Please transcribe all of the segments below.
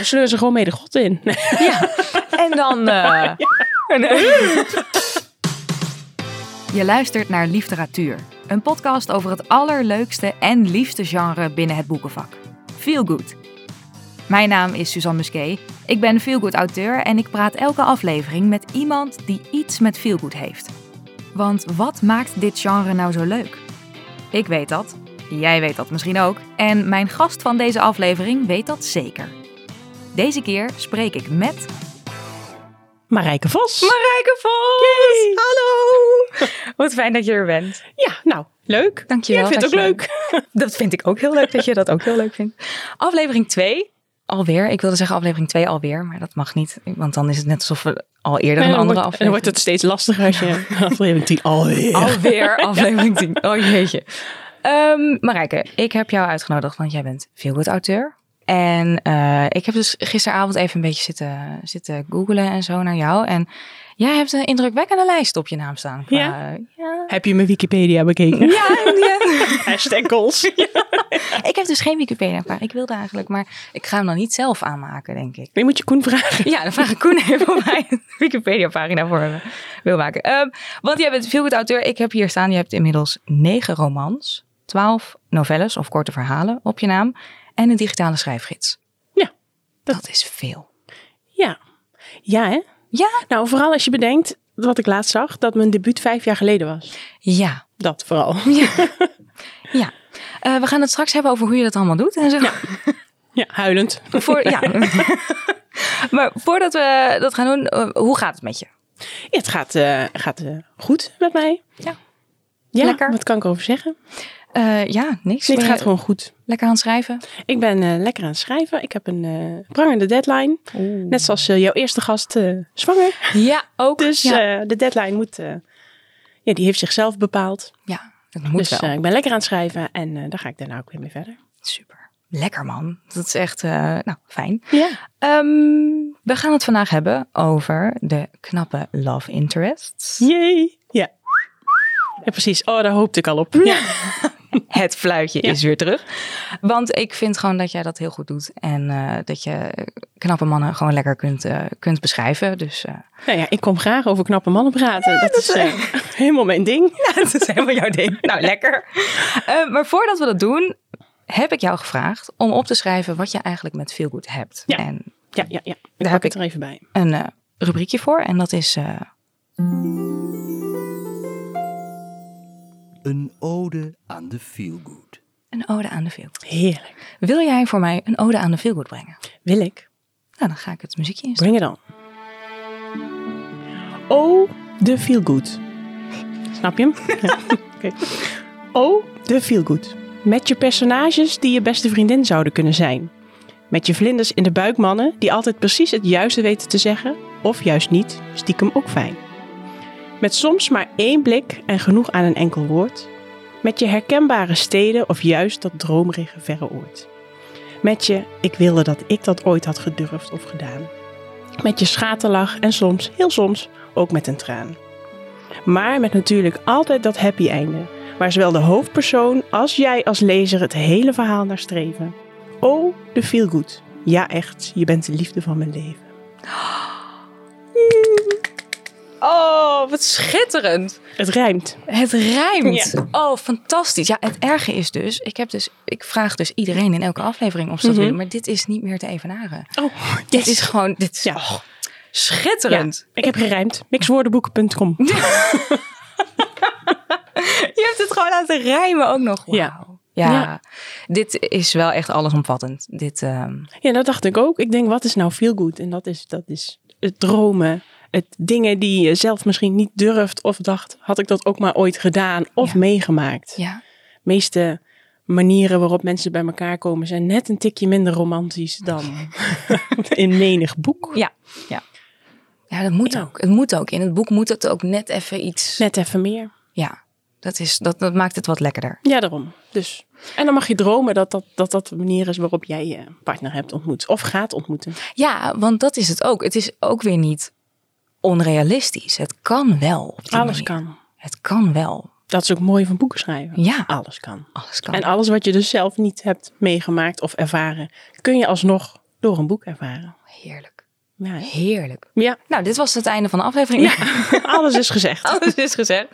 we sleuren ze gewoon mee de god in. Ja, en dan... eh, Je luistert naar Literatuur. Een podcast over het allerleukste en liefste genre binnen het boekenvak. Feel Good. Mijn naam is Suzanne Musquet. Ik ben Feel Good auteur en ik praat elke aflevering met iemand die iets met Feel Good heeft. Want wat maakt dit genre nou zo leuk? Ik weet dat. Jij weet dat misschien ook. En mijn gast van deze aflevering weet dat zeker. Deze keer spreek ik met Marijke Vos. Marijke Vos! Hallo! Wat fijn dat je er bent. Ja, nou, leuk. Dankjewel. Jij vindt het ook leuk. Dat vind ik ook heel leuk dat je dat ook heel leuk vindt. Aflevering 2. Alweer. Ik wilde zeggen aflevering 2 alweer, maar dat mag niet. Want dan is het net alsof we al eerder En een andere wordt, en dan aflevering... wordt het steeds lastiger als je aflevering 10 alweer. Alweer aflevering 10. Oh jeetje. Ehm Marijke, ik heb jou uitgenodigd, want jij bent veel auteur. En eh, ik heb dus gisteravond even een beetje zitten, zitten googlen en zo naar jou. En jij hebt een indrukwekkende lijst op je naam staan. qua- Ja? ja. Heb je mijn Wikipedia bekeken? Ja, ja. Hashtag goals. Ik heb dus geen Wikipedia pagina. Ik wilde eigenlijk, maar ik ga hem dan niet zelf aanmaken, denk ik. Je moet je Koen vragen. Ja, dan vraag ik Koen even of hij een Wikipedia pagina voor me wil maken. Ehm, want jij bent veel goed auteur. Ik heb hier staan, je hebt inmiddels negen romans, twaalf novelles of korte verhalen op je naam en een digitale schrijfgids. Ja, Dat, is veel. Ja. Ja, hè? Ja? Nou, vooral als je bedenkt, wat ik laatst zag, dat mijn debuut vijf jaar geleden was. Ja. Dat vooral. Ja. Eh, we gaan het straks hebben over hoe je dat allemaal doet en zo. Ja, huilend. Voor, ja. maar voordat we dat gaan doen, eh, hoe gaat het met je? Ja, het gaat, eh, gaat goed met mij. Ja. Ja, Lekker. wat kan ik erover zeggen? Eh, ja, niks. Ben gaat gewoon goed. Lekker aan het schrijven? Ik ben eh, lekker aan het schrijven. Ik heb een eh, prangende deadline. Net zoals jouw eerste gast zwanger. Ja, ook. Dus ja. de deadline moet... ja, die heeft zichzelf bepaald. ja, het moet dus wel. ik ben lekker aan het schrijven. En daar ga ik daarna ook weer mee verder. Super. Lekker man. Dat is echt, nou, fijn. Ja. Ehm, we gaan het vandaag hebben over de knappe love interests. Yay. Ja. Ja, precies. Oh, daar hoopte ik al op. Ja. Het fluitje Ja. is weer terug. Want ik vind gewoon dat jij dat heel goed doet. En eh, dat je knappe mannen gewoon lekker kunt, eh, kunt beschrijven. Dus eh, Nou ja, ik kom graag over knappe mannen praten. dat, is helemaal mijn ding. dat is helemaal jouw ding. Nou, lekker. Maar voordat we dat doen, heb ik jou gevraagd om op te schrijven wat je eigenlijk met veel goed hebt. Ja. En Ja, ja, ja. Daar heb ik- er even bij. een rubriekje voor. En dat is Een ode aan de feelgood. een ode aan de feelgood. Heerlijk. Wil jij voor mij een ode aan de feelgood brengen? Wil ik. Nou, dan ga ik het muziekje instellen. Bring it on. Oh, de feel good. Snap je hem? Ja. Oké. Oh, de feel good. Met je personages die je beste vriendin zouden kunnen zijn. Met je vlinders in de buikmannen die altijd precies het juiste weten te zeggen. Of juist niet, stiekem ook fijn. Met soms maar één blik en genoeg aan een enkel woord. Met je herkenbare steden of juist dat dromerige verre oord. Met je, ik wilde dat ik dat ooit had gedurfd of gedaan. Met je schaterlach en soms, heel soms, ook met een traan. Maar met natuurlijk altijd dat happy einde, waar zowel de hoofdpersoon als jij als lezer het hele verhaal naar streven. Oh, de feel good. Ja, echt, je bent de liefde van mijn leven. Oh, wat schitterend. Het rijmt. Het rijmt. Ja. Oh, fantastisch. Ja, het erge is dus, ik heb dus, ik vraag dus iedereen in elke aflevering of ze dat willen, maar dit is niet meer te evenaren. Oh, Dit is gewoon, dit is Ja. oh, Ja, schitterend. ik heb gerijmd. Mixwoordenboeken.com. Je hebt het gewoon laten rijmen ook nog. Ja. Ja. dit is wel echt allesomvattend. Dit, ehm, Ja, dat dacht ik ook. Ik denk, wat is nou feel good? En dat is, dat is het dromen. Het dingen die je zelf misschien niet durft of dacht, had ik dat ook maar ooit gedaan of Ja. meegemaakt. ja. meeste manieren waarop mensen bij elkaar komen zijn net een tikje minder romantisch dan in menig boek. Ja, ja. Ja, dat moet Ja. ook. Het moet ook. In het boek moet het ook net even iets. Net even meer. Ja, dat, is, dat, dat maakt het wat lekkerder. Ja, daarom. Dus. En dan mag je dromen dat dat, dat, dat de manier is waarop jij je partner hebt ontmoet. Of gaat ontmoeten. Ja, want dat is het ook. Het is ook weer niet onrealistisch. Het kan wel. Alles manier. kan. Het kan wel. Dat is ook mooi van boeken schrijven. Ja, Alles kan. alles kan. En alles wat je dus zelf niet hebt meegemaakt of ervaren, kun je alsnog door een boek ervaren. Heerlijk. Ja? Heerlijk. ja Nou, dit was het einde van de aflevering. alles is gezegd. Alles is gezegd.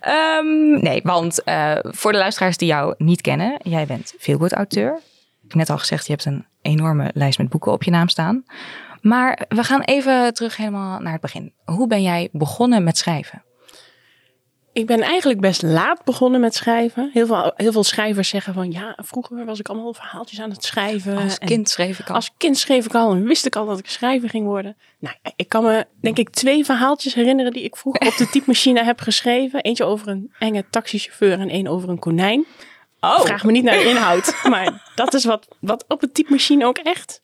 Ehm, nee, want eh, voor de luisteraars die jou niet kennen, jij bent veelgoed auteur. Ik heb net al gezegd, je hebt een enorme lijst met boeken op je naam staan. Maar we gaan even terug helemaal naar het begin. Hoe ben jij begonnen met schrijven? Ik ben eigenlijk best laat begonnen met schrijven. Heel veel, heel veel schrijvers zeggen van ja, vroeger was ik allemaal verhaaltjes aan het schrijven. Als kind schreef ik al. Als kind schreef ik al en wist ik al dat ik schrijver ging worden. Nou, ik kan me denk ik twee verhaaltjes herinneren die ik vroeger op de typemachine heb geschreven. Eentje over een enge taxichauffeur en één over een konijn. oh, Vraag me niet naar de inhoud, maar dat is wat, wat op de typemachine ook echt.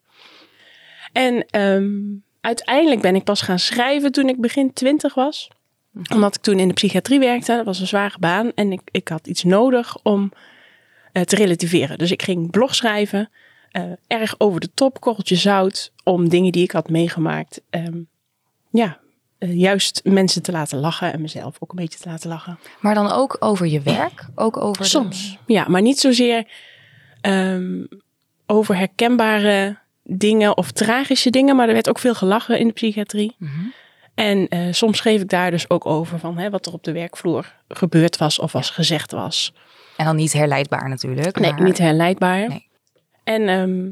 En ehm, uiteindelijk ben ik pas gaan schrijven toen ik begin twintig was. Omdat ik toen in de psychiatrie werkte. Dat was een zware baan. En ik, ik had iets nodig om eh, te relativeren. Dus ik ging blog schrijven. eh, erg over de top, korreltje zout. Om dingen die ik had meegemaakt. ehm, ja, eh, juist mensen te laten lachen. En mezelf ook een beetje te laten lachen. maar dan ook over je werk? Ook over de- Soms, ja, maar niet zozeer ehm, over herkenbare dingen of tragische dingen, maar er werd ook veel gelachen in de psychiatrie. Mhm. En eh, soms schreef ik daar dus ook over van hè, wat er op de werkvloer gebeurd was of was gezegd was. En dan niet herleidbaar natuurlijk. Nee, niet herleidbaar. Nee. En ehm,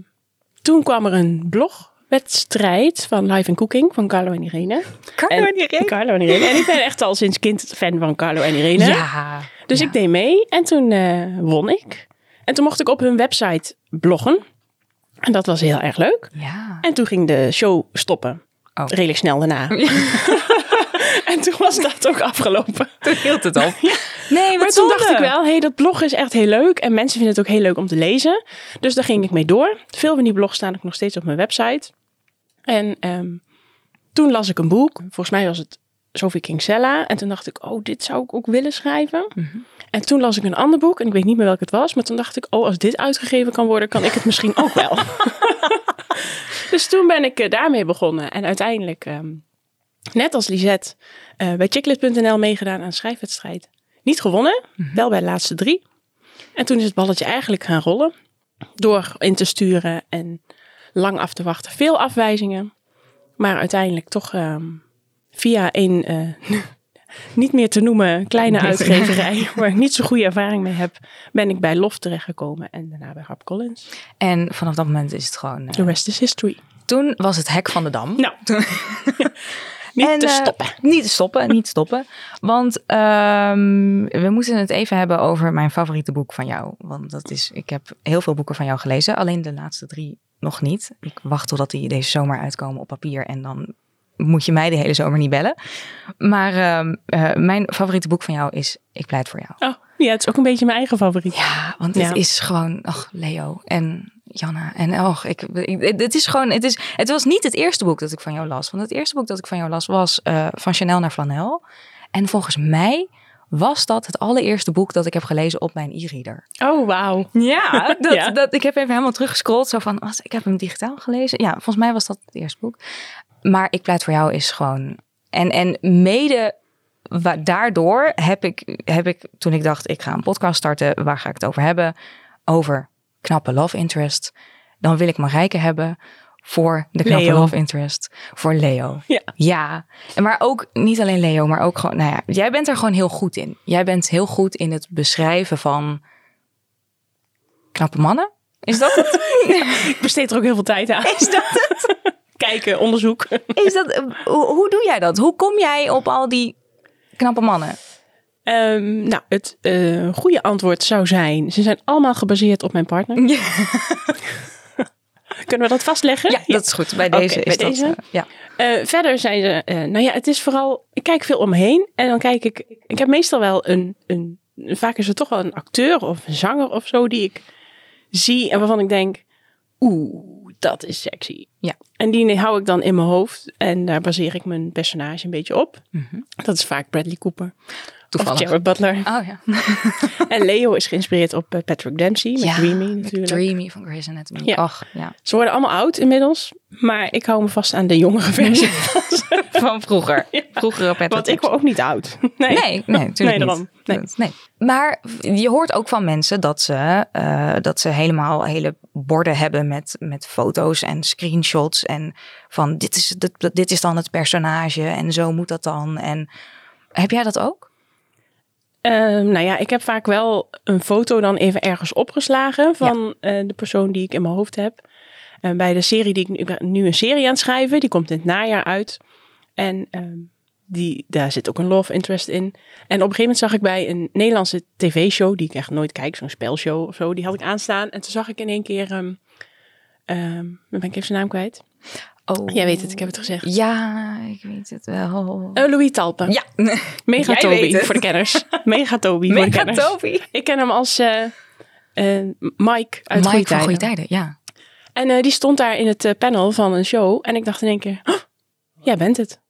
toen kwam er een blogwedstrijd van Live and Cooking van Carlo en Irene. Carlo en Irene? Carlo en Irene. En ik ben echt al sinds kind fan van Carlo en Irene. Ja. Dus ja. ik deed mee en toen eh, won ik. En toen mocht ik op hun website bloggen. En dat was heel erg leuk. Ja. En toen ging de show stoppen. Oh. Redelijk snel daarna. en toen was dat ook afgelopen. Toen hield het op. Nee, Maar toen dacht ik wel, hey, dat blog is echt heel leuk. En mensen vinden het ook heel leuk om te lezen. Dus daar ging ik mee door. Veel van die blogs staan ook nog steeds op mijn website. En ehm, toen las ik een boek. Volgens mij was het Sophie Kinsella. En toen dacht ik, oh, dit zou ik ook willen schrijven. En toen las ik een ander boek. En ik weet niet meer welk het was. Maar toen dacht ik, oh, als dit uitgegeven kan worden, kan ik het misschien ook wel. dus toen ben ik eh, daarmee begonnen. En uiteindelijk, ehm, net als Lisette, eh, bij checklist.nl meegedaan aan een schrijfwedstrijd. Niet gewonnen, wel bij de laatste drie. En toen is het balletje eigenlijk gaan rollen. Door in te sturen en lang af te wachten. Veel afwijzingen. Maar uiteindelijk toch ehm, via een eh, niet meer te noemen kleine uitgeverij... waar ik niet zo goede ervaring mee heb... ben ik bij Loft terechtgekomen en daarna bij HarperCollins. En vanaf dat moment is het gewoon... eh, The rest is history. toen was het hek van de dam. Nou, niet En, te eh, stoppen. niet te stoppen, niet stoppen. Want ehm, we moeten het even hebben over mijn favoriete boek van jou. Want dat is, ik heb heel veel boeken van jou gelezen. Alleen de laatste drie nog niet. Ik wacht totdat die deze zomer uitkomen op papier. En dan moet je mij de hele zomer niet bellen. Maar ehm, eh, mijn favoriete boek van jou is Ik pleit voor jou. Oh, ja, het is ook een beetje mijn eigen favoriet. Ja, want Ja. het is gewoon, ach, Leo en Janna. En och, ik, ik, het is gewoon, het, is, het was niet het eerste boek dat ik van jou las. Want het eerste boek dat ik van jou las was eh, Van Chanel naar Flanel. En volgens mij was dat het allereerste boek dat ik heb gelezen op mijn e-reader. Oh, wauw. Ja, dat, Ja. Dat, ik heb even helemaal teruggescrolld. Zo van, was, ik heb hem digitaal gelezen. Ja, volgens mij was dat het eerste boek. Maar Ik pleit voor jou is gewoon... En, en mede daardoor heb ik, heb ik, toen ik dacht, ik ga een podcast starten. Waar ga ik het over hebben? Over knappe love interest. Dan wil ik Marijke hebben voor de knappe Leo. love interest. Voor Leo. Ja. Ja, en maar ook niet alleen Leo, maar ook gewoon, nou ja, jij bent er gewoon heel goed in. Jij bent heel goed in het beschrijven van knappe mannen. Is dat het? Ik besteed er ook heel veel tijd aan. Is dat het? Kijken, onderzoek. Is dat, hoe, doe jij dat? Hoe kom jij op al die knappe mannen? Ehm, nou, het eh, goede antwoord zou zijn: ze zijn allemaal gebaseerd op mijn partner. Kunnen we dat vastleggen? Ja, dat is goed. Bij deze is bij dat. deze? eh, ja. Eh, verder zijn ze, nou ja, het is vooral, ik kijk veel om me heen en dan kijk ik, ik heb meestal wel een, een, vaak is het toch wel een acteur of een zanger of zo die ik zie en waarvan ik denk, oeh, dat is sexy. Ja. En die hou ik dan in mijn hoofd en daar baseer ik mijn personage een beetje op. Mhm. Dat is vaak Bradley Cooper Toevallig. of Jared Butler. Oh ja. En Leo is geïnspireerd op eh, Patrick Dempsey met ja, Dreamy natuurlijk. Dreamy van Grey's Anatomy. Ja. Och, ja. Ze worden allemaal oud inmiddels, maar ik hou me vast aan de jongere versie van, vroeger. Vroegere Petra Want ik word ook niet oud. Nee, Nee, nee, natuurlijk Nee, niet. Nee. Nee. Maar je hoort ook van mensen dat ze, eh, dat ze helemaal hele borden hebben met, met foto's en screenshots. En van dit is, dit, dit is dan het personage en zo moet dat dan. En heb jij dat ook? Ehm, nou ja, ik heb vaak wel een foto dan even ergens opgeslagen van eh, de persoon die ik in mijn hoofd heb. En bij de serie die ik nu, ik nu een serie aan het schrijven, die komt in het najaar uit. En ehm, die, daar zit ook een love interest in. En op een gegeven moment zag ik bij een Nederlandse tv-show, die ik echt nooit kijk, zo'n spelshow of zo, die had ik aanstaan. En toen zag ik in één keer, dan ben ik even zijn naam kwijt. Oh. Jij weet het, ik heb het gezegd. Ja, ik weet het wel. Eh, Louis Talpen. ja, Mega Toby voor de kenners. Mega Toby voor de mega kenners. Toby. Ik ken hem als eh, eh, Mike uit Mike Goeie van Goeie Tijden. Tijden, ja. En die stond daar in het panel van een show. En ik dacht in één keer, "Oh, jij bent het.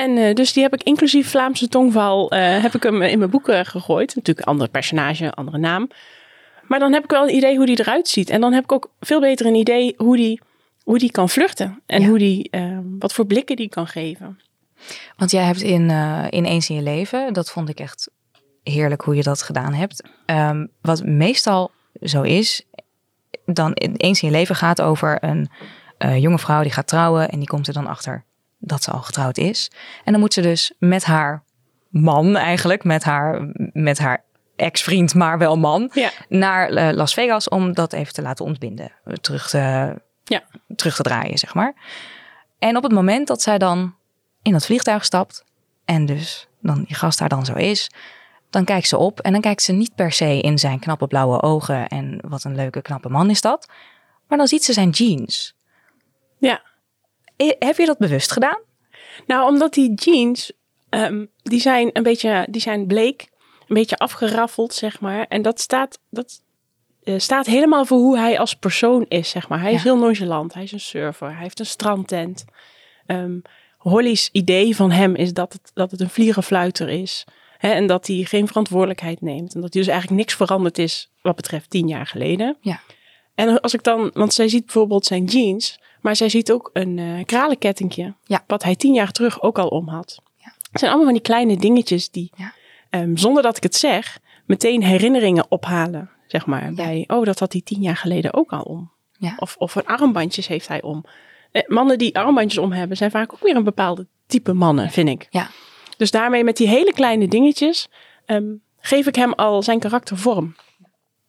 En eh, dus die heb ik inclusief Vlaamse tongval, eh, heb ik hem in mijn boeken gegooid. Natuurlijk een ander personage, andere naam. Maar dan heb ik wel een idee hoe die eruit ziet. En dan heb ik ook veel beter een idee hoe die, hoe die kan vluchten. En Ja. hoe die, eh, wat voor blikken die kan geven. Want jij hebt in, eh in Eens in je leven, dat vond ik echt heerlijk hoe je dat gedaan hebt. Ehm, wat meestal zo is, dan in Eens in je leven gaat over een jonge vrouw die gaat trouwen en die komt er dan achter dat ze al getrouwd is. En dan moet ze dus met haar man eigenlijk, met haar, met haar ex-vriend, maar wel man, Ja. naar eh, Las Vegas om dat even te laten ontbinden. Terug te, Ja. terug te draaien, zeg maar. En op het moment dat zij dan in dat vliegtuig stapt en dus dan die gast daar dan zo is, dan kijkt ze op en dan kijkt ze niet per se in zijn knappe blauwe ogen en wat een leuke knappe man is dat, maar dan ziet ze zijn jeans. Ja. Heb je dat bewust gedaan? Nou, omdat die jeans, ehm, die zijn een beetje, die zijn bleek, een beetje afgeraffeld, zeg maar. En dat staat, dat eh, staat helemaal voor hoe hij als persoon is, zeg maar. Hij is heel nonchalant, hij is een surfer, hij heeft een strandtent. Ehm, Holly's idee van hem is dat het, dat het een vliegenfluiter is. Hè, en dat hij geen verantwoordelijkheid neemt. En dat hij dus eigenlijk niks veranderd is wat betreft tien jaar geleden. Ja. En als ik dan, want zij ziet bijvoorbeeld zijn jeans, maar zij ziet ook een eh kralenkettingje, Ja. wat hij tien jaar terug ook al om had. Ja. Het zijn allemaal van die kleine dingetjes die, Ja. ehm, zonder dat ik het zeg, meteen herinneringen ophalen. Zeg maar, bij, oh, dat had hij tien jaar geleden ook al om. Ja. Of, of een armbandjes heeft hij om. Eh, mannen die armbandjes om hebben, zijn vaak ook weer een bepaalde type mannen, vind ik. Ja. Dus daarmee met die hele kleine dingetjes ehm, geef ik hem al zijn karakter vorm.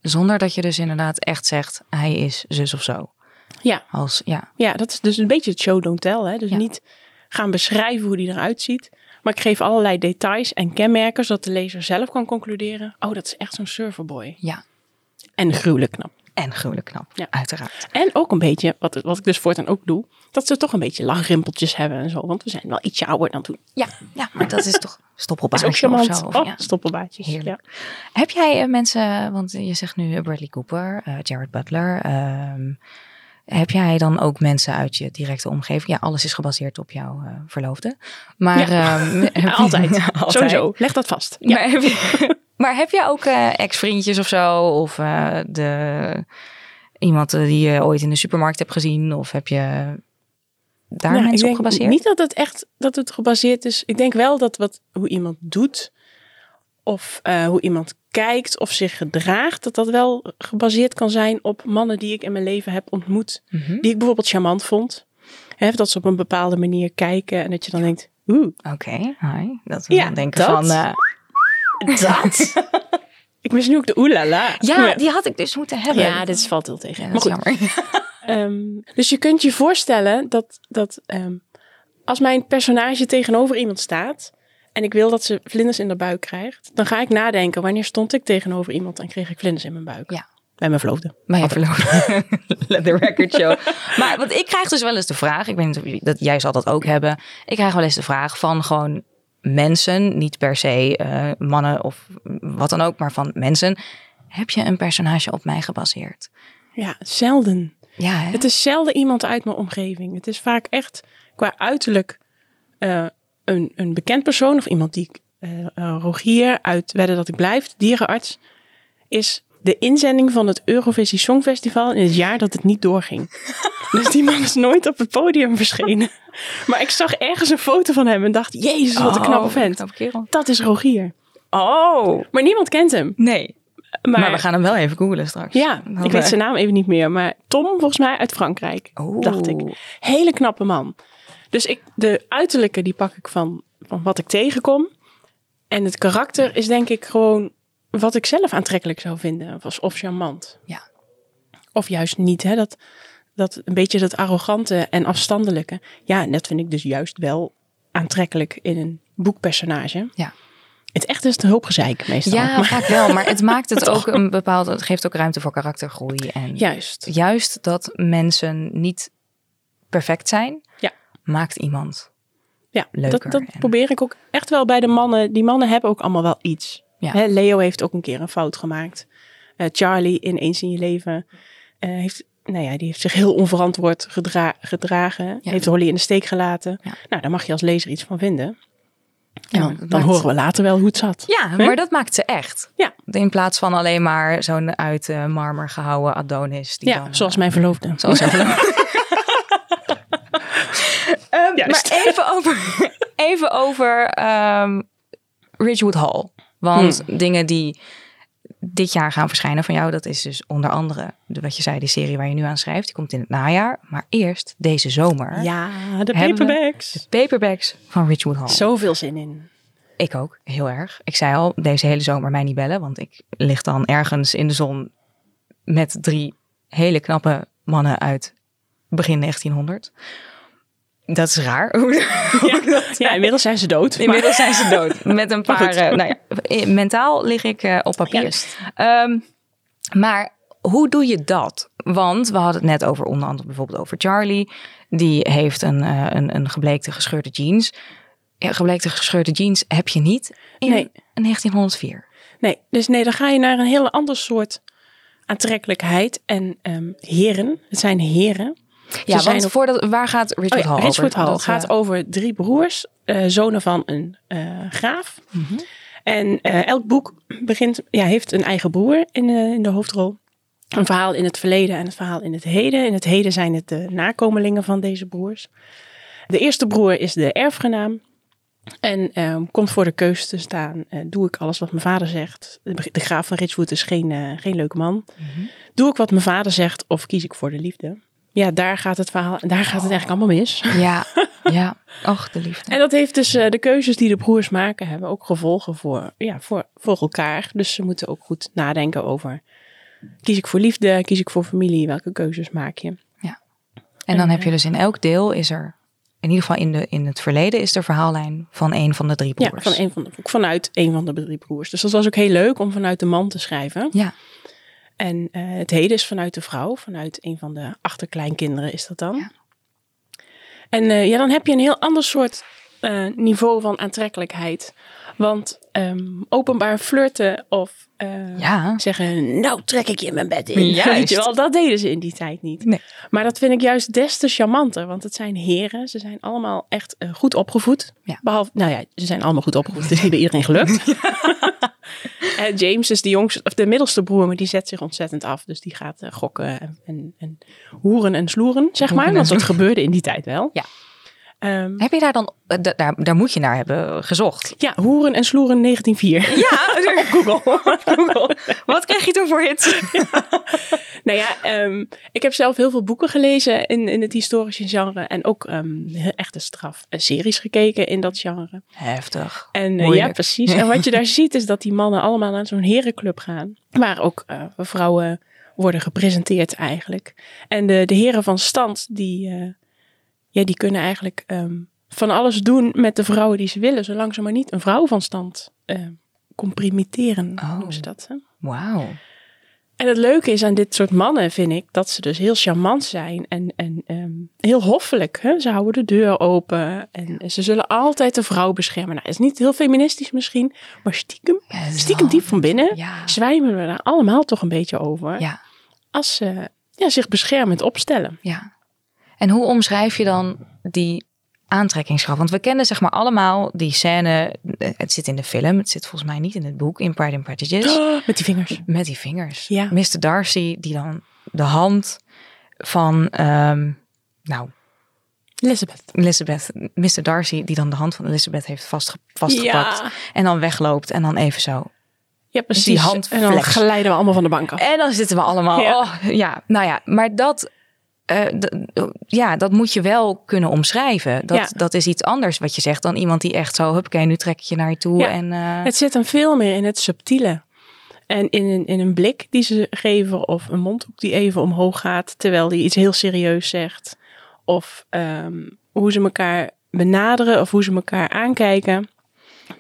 Zonder dat je dus inderdaad echt zegt, hij is zus of zo. Ja. Als, ja, Ja, dat is dus een beetje het show don't tell. Hè? Dus Ja. niet gaan beschrijven hoe die eruit ziet. Maar ik geef allerlei details en kenmerken, zodat de lezer zelf kan concluderen. Oh, dat is echt zo'n surferboy. ja. En gruwelijk knap. En gruwelijk knap, Ja. uiteraard. En ook een beetje, wat, wat ik dus voortaan ook doe, dat ze toch een beetje lachrimpeltjes hebben en zo. Want we zijn wel ietsje ouder dan toen. Ja, ja maar dat is toch stoppelbaardje charmant. of zo. of oh, ja. stoppelbaardjes. Heerlijk. Ja. Heb jij eh, mensen, want je zegt nu Bradley Cooper, eh, Jared Butler. ehm, heb jij dan ook mensen uit je directe omgeving? Ja, alles is gebaseerd op jouw eh, verloofde. Maar Ja. ehm, je- altijd. Altijd. Sowieso. Leg dat vast. Ja. Maar, heb je, maar heb je ook eh, ex-vriendjes of zo? Of eh, de, iemand die je ooit in de supermarkt hebt gezien? Of heb je daar Nou, mensen op gebaseerd? Niet dat het echt dat het gebaseerd is. Ik denk wel dat wat, hoe iemand doet of hoe iemand kijkt of zich gedraagt, dat dat wel gebaseerd kan zijn op mannen die ik in mijn leven heb ontmoet. Mhm. Die ik bijvoorbeeld charmant vond. Dat ze op een bepaalde manier kijken en dat je dan denkt, oeh, Oké, hi. Dat we Ja, dan denken dat. van... eh, dat. ik mis nu ook de oelala. ja, die had ik dus moeten hebben. ja, dit valt heel tegen. Ja, maar goed. Ehm, dus je kunt je voorstellen dat, dat ehm, als mijn personage tegenover iemand staat en ik wil dat ze vlinders in de buik krijgt, dan ga ik nadenken wanneer stond ik tegenover iemand en kreeg ik vlinders in mijn buik. Ja. Bij mijn vloofde. Maar je verloren. Let the record show. Maar want ik krijg dus wel eens de vraag, ik weet niet of dat jij zal dat ook hebben. Ik krijg wel eens de vraag van gewoon mensen, niet per se eh, mannen of wat dan ook, maar van mensen. Heb je een personage op mij gebaseerd? Ja, zelden. Ja, hè? Het is zelden iemand uit mijn omgeving. Het is vaak echt qua uiterlijk eh, een, een bekend persoon of iemand die eh, eh, Rogier uit Wedden dat ik blijf, dierenarts, is de inzending van het Eurovisie Songfestival in het jaar dat het niet doorging. dus die man is nooit op het podium verschenen. Maar ik zag ergens een foto van hem en dacht, jezus, wat een knappe Oh, vent. knappe kerel. Dat is Rogier. Oh, Maar niemand kent hem. nee. Maar, Maar, we gaan hem wel even googlen straks. Ja, ik weet zijn naam even niet meer. Maar Tom, volgens mij uit Frankrijk, Oh. dacht ik. Hele knappe man. Dus ik, de uiterlijke, die pak ik van, van wat ik tegenkom. En het karakter is denk ik gewoon wat ik zelf aantrekkelijk zou vinden. Of, of charmant. Ja. Of juist niet. Hè? Dat, dat een beetje dat arrogante en afstandelijke. Ja, en dat vind ik dus juist wel aantrekkelijk in een boekpersonage. Ja. Het echt is het hoop gezeik meestal. Ja, Maar vaak wel. Maar het maakt het ook een bepaald. Het geeft ook ruimte voor karaktergroei. En juist. juist dat mensen niet perfect zijn, Ja. Maakt iemand. Ja, leuker dat, dat en- probeer ik ook echt wel bij de mannen. Die mannen hebben ook allemaal wel iets. Ja. Hè, Leo heeft ook een keer een fout gemaakt. Eh, Charlie in Eens in je leven eh, heeft, nou ja, die heeft zich heel onverantwoord gedra- gedragen. Ja. Heeft Holly in de steek gelaten. Ja. Nou, daar mag je als lezer iets van vinden. Ja, dan dan maakt- horen we later wel hoe het zat. Ja, maar dat maakt ze echt. Ja. In plaats van alleen maar zo'n uit eh, marmer gehouden Adonis. Die Ja, dan, zoals mijn verloofde. Zoals verloopt. Ehm, maar even over, even over ehm, Ridgewood Hall. Want Hmm. dingen die dit jaar gaan verschijnen van jou, dat is dus onder andere, de, wat je zei, die serie waar je nu aan schrijft, die komt in het najaar. Maar eerst deze zomer, Ja, de paperbacks. de paperbacks van Ridgewood Hall. Zoveel zin in. Ik ook, heel erg. Ik zei al, deze hele zomer mij niet bellen, want ik lig dan ergens in de zon met drie hele knappe mannen uit begin 1900. Dat is raar. Ja, inmiddels zijn ze dood. maar- Inmiddels zijn ze dood. Met een paar. eh, nou ja, mentaal lig ik eh, op papier. Ehm, maar hoe doe je dat? Want we hadden het net over onder andere bijvoorbeeld over Charlie. Die heeft een, eh, een, een gebleekte gescheurde jeans. Ja, gebleekte gescheurde jeans heb je niet in Nee. 1904. Nee, dus nee, dan ga je naar een heel ander soort aantrekkelijkheid en ehm, heren. Het zijn heren. Ja, want voordat, waar gaat Richard Oh ja, Hall over? Hall Dat, gaat eh, over drie broers, eh, zonen van een eh, graaf. Mhm. En elk boek begint, ja, heeft een eigen broer in de, in de hoofdrol. Een verhaal in het verleden en het verhaal in het heden. In het heden zijn het de nakomelingen van deze broers. De eerste broer is de erfgenaam. En komt voor de keuze te staan. doe ik alles wat mijn vader zegt? De, de graaf van Ridgewood is geen, geen leuke man. Mhm. Doe ik wat mijn vader zegt of kies ik voor de liefde? Ja, daar gaat het verhaal. Daar gaat het eigenlijk allemaal mis. Ja, ja. Och, de liefde. En dat heeft dus eh, de keuzes die de broers maken, hebben ook gevolgen voor, ja, voor, voor elkaar. Dus ze moeten ook goed nadenken over. Kies ik voor liefde? Kies ik voor familie? Welke keuzes maak je? En dan heb je dus in elk deel is er, in ieder geval in, de, in het verleden, is er verhaallijn van een van de drie Ja, broers. van een van de, vanuit een van de drie broers. Dus dat was ook heel leuk om vanuit de man te schrijven. Ja. En eh, het heden is vanuit de vrouw, vanuit een van de achterkleinkinderen is dat dan. Ja. En eh, ja, dan heb je een heel ander soort eh, niveau van aantrekkelijkheid. Want ehm, openbaar flirten of Ja. zeggen, nou trek ik je in mijn bed in. Juist. Weet je wel, dat deden ze in die tijd niet. Nee. Maar dat vind ik juist des te charmanter, want het zijn heren. Ze zijn allemaal echt goed opgevoed. Ja. Behalve, nou ja, ze zijn allemaal goed opgevoed. Het is niet bij iedereen gelukt. Eh, James is de jongste, of de middelste broer, maar die zet zich ontzettend af. Dus die gaat eh, gokken en, en, en hoeren en sloeren, zeg maar. en Want dat gebeurde in die tijd wel. Ja. Ehm, Heb je daar dan, eh, da- daar, daar moet je naar hebben gezocht. ja, hoeren en sloeren 1904. Ja, Op Google. Google. wat kreeg je toen voor hits? Nou ja, ehm, ik heb zelf heel veel boeken gelezen in, in het historische genre. En ook ehm, echte straf eh, series gekeken in dat genre. Heftig. En eh, ja, precies. En wat je daar ziet is dat die mannen allemaal naar zo'n herenclub gaan. Waar ook vrouwen worden gepresenteerd eigenlijk. En de, de heren van stand, die, ja, die kunnen eigenlijk ehm, van alles doen met de vrouwen die ze willen. Zolang ze maar niet een vrouw van stand compromitteren, Oh. noemen ze dat. Hè? Wauw. En het leuke is aan dit soort mannen, vind ik, dat ze dus heel charmant zijn en, en ehm, heel hoffelijk. Hè? Ze houden de deur open en ze zullen altijd de vrouw beschermen. Nou, is niet heel feministisch misschien, maar stiekem, Ja, stiekem diep van binnen Ja. zwijmen we daar allemaal toch een beetje over. Ja, Als ze ja, zich beschermend opstellen. ja. En hoe omschrijf je dan die aantrekkingskracht? Want we kennen zeg maar allemaal die scène. Het zit in de film, het zit volgens mij niet in het boek, in Pride and Prejudice. Oh, met die vingers. Met die vingers. Ja. Mr. Darcy, die dan de hand van, ehm, nou, Elizabeth. Elizabeth, Mr. Darcy, die dan de hand van Elizabeth heeft vastge vastgepakt. Ja. En dan wegloopt en dan even zo. Ja, precies. Die hand en dan glijden we allemaal van de bank af. En dan zitten we allemaal, Ja. oh, ja, nou ja, maar dat, eh, ja, dat moet je wel kunnen omschrijven. Dat, Ja. dat is iets anders wat je zegt dan iemand die echt zo, huppakee, nu trek ik je naar je toe. Ja. En, eh, Het zit dan veel meer in het subtiele. En in een, in een blik die ze geven, of een mondhoek die even omhoog gaat, terwijl die iets heel serieus zegt. Of ehm, hoe ze elkaar benaderen, of hoe ze elkaar aankijken.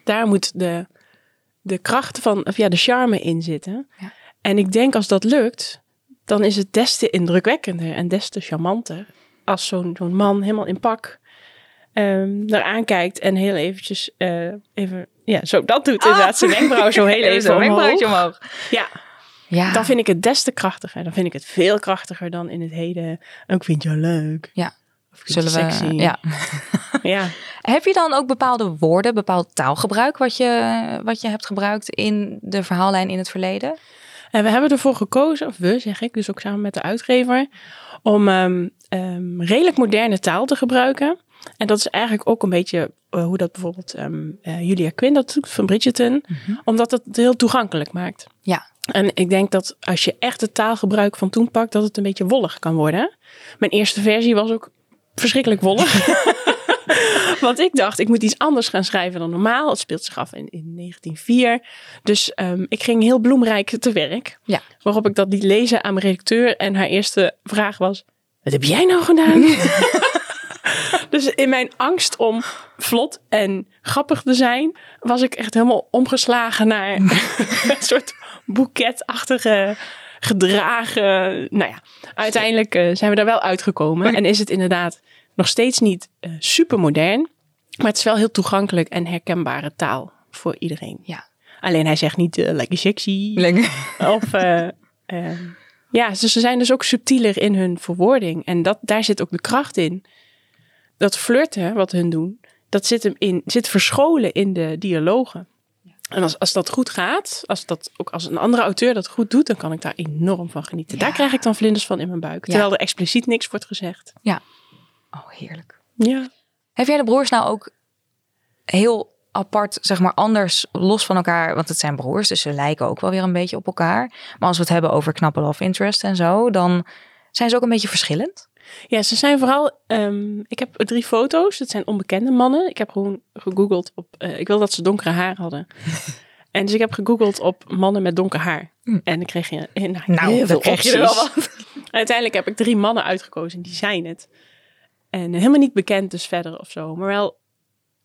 Daar moet de, de kracht van, of ja, de charme in zitten. Ja. En ik denk als dat lukt, dan is het des te indrukwekkender en des te charmanter. Als zo'n zo'n man helemaal in pak ehm naar aankijkt en heel eventjes eh, even, ja, zo dat doet inderdaad. Zijn wenkbrauw zo heel even omhoog. Ja, Ja, dan vind ik het des te krachtiger. Dan vind ik het veel krachtiger dan in het heden. Ik vind jou leuk. Ja. Of zullen je we, sexy. ja. ja. Heb je dan ook bepaalde woorden, bepaald taalgebruik wat je, wat je hebt gebruikt in de verhaallijn in het verleden? En we hebben ervoor gekozen, of we zeg ik, dus ook samen met de uitgever, om ehm, ehm, redelijk moderne taal te gebruiken. En dat is eigenlijk ook een beetje eh, hoe dat bijvoorbeeld ehm, eh, Julia Quinn dat doet van Bridgerton. Omdat het het heel toegankelijk maakt. Ja. En ik denk dat als je echt het taalgebruik van toen pakt, dat het een beetje wollig kan worden. Mijn eerste versie was ook verschrikkelijk wollig. Want ik dacht, ik moet iets anders gaan schrijven dan normaal. Het speelt zich af in, in 1904. Dus ehm, ik ging heel bloemrijk te werk. Ja. Waarop ik dat liet lezen aan mijn redacteur. En haar eerste vraag was, wat heb jij nou gedaan? dus in mijn angst om vlot en grappig te zijn, was ik echt helemaal omgeslagen naar een soort boeketachtige gedragen. Nou ja, uiteindelijk eh, zijn we daar wel uitgekomen. En is het inderdaad nog steeds niet eh super modern. Maar het is wel heel toegankelijk en herkenbare taal voor iedereen. Ja. Alleen hij zegt niet eh, lekker sexy. Lekker. Of eh, ja, dus ze zijn dus ook subtieler in hun verwoording. En dat, daar zit ook de kracht in. Dat flirten, wat hun doen, dat zit, hem in, zit verscholen in de dialogen. En als, als dat goed gaat, als dat ook als een andere auteur dat goed doet, dan kan ik daar enorm van genieten. Daar Ja. krijg ik dan vlinders van in mijn buik. Ja. Terwijl er expliciet niks wordt gezegd. Oh, heerlijk. Ja. Heb jij de broers nou ook heel apart, zeg maar anders, los van elkaar? Want het zijn broers, dus ze lijken ook wel weer een beetje op elkaar. Maar als we het hebben over knappe love interest en zo, dan zijn ze ook een beetje verschillend. Ja, ze zijn vooral. ehm, ik heb drie foto's. Het zijn onbekende mannen. Ik heb gewoon gegoogeld op. eh, ik wil dat ze donkere haar hadden. en dus ik heb gegoogeld op mannen met donker haar. Hm. En dan kreeg je nou, Nou, heel veel krijg je er wel opties. Uiteindelijk heb ik drie mannen uitgekozen. en Die zijn het. En helemaal niet bekend dus verder of zo. Maar wel.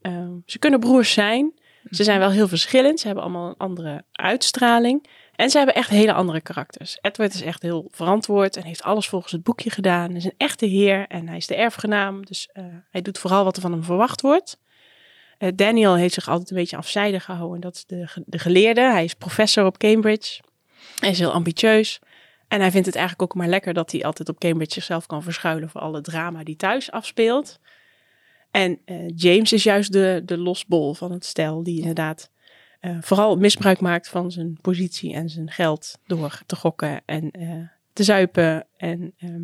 ehm, ze kunnen broers zijn. Ze zijn wel heel verschillend. Ze hebben allemaal een andere uitstraling. En ze hebben echt hele andere karakters. Edward is echt heel verantwoord en heeft alles volgens het boekje gedaan. Hij is een echte heer en hij is de erfgenaam. Dus eh, hij doet vooral wat er van hem verwacht wordt. Eh, Daniel heeft zich altijd een beetje afzijdig gehouden. Dat is de, de geleerde. Hij is professor op Cambridge. Hij is heel ambitieus. En hij vindt het eigenlijk ook maar lekker dat hij altijd op Cambridge zichzelf kan verschuilen voor alle drama die thuis afspeelt. En eh, James is juist de, de losbol van het stel, die inderdaad eh, vooral misbruik maakt van zijn positie en zijn geld door te gokken en eh, te zuipen en ehm,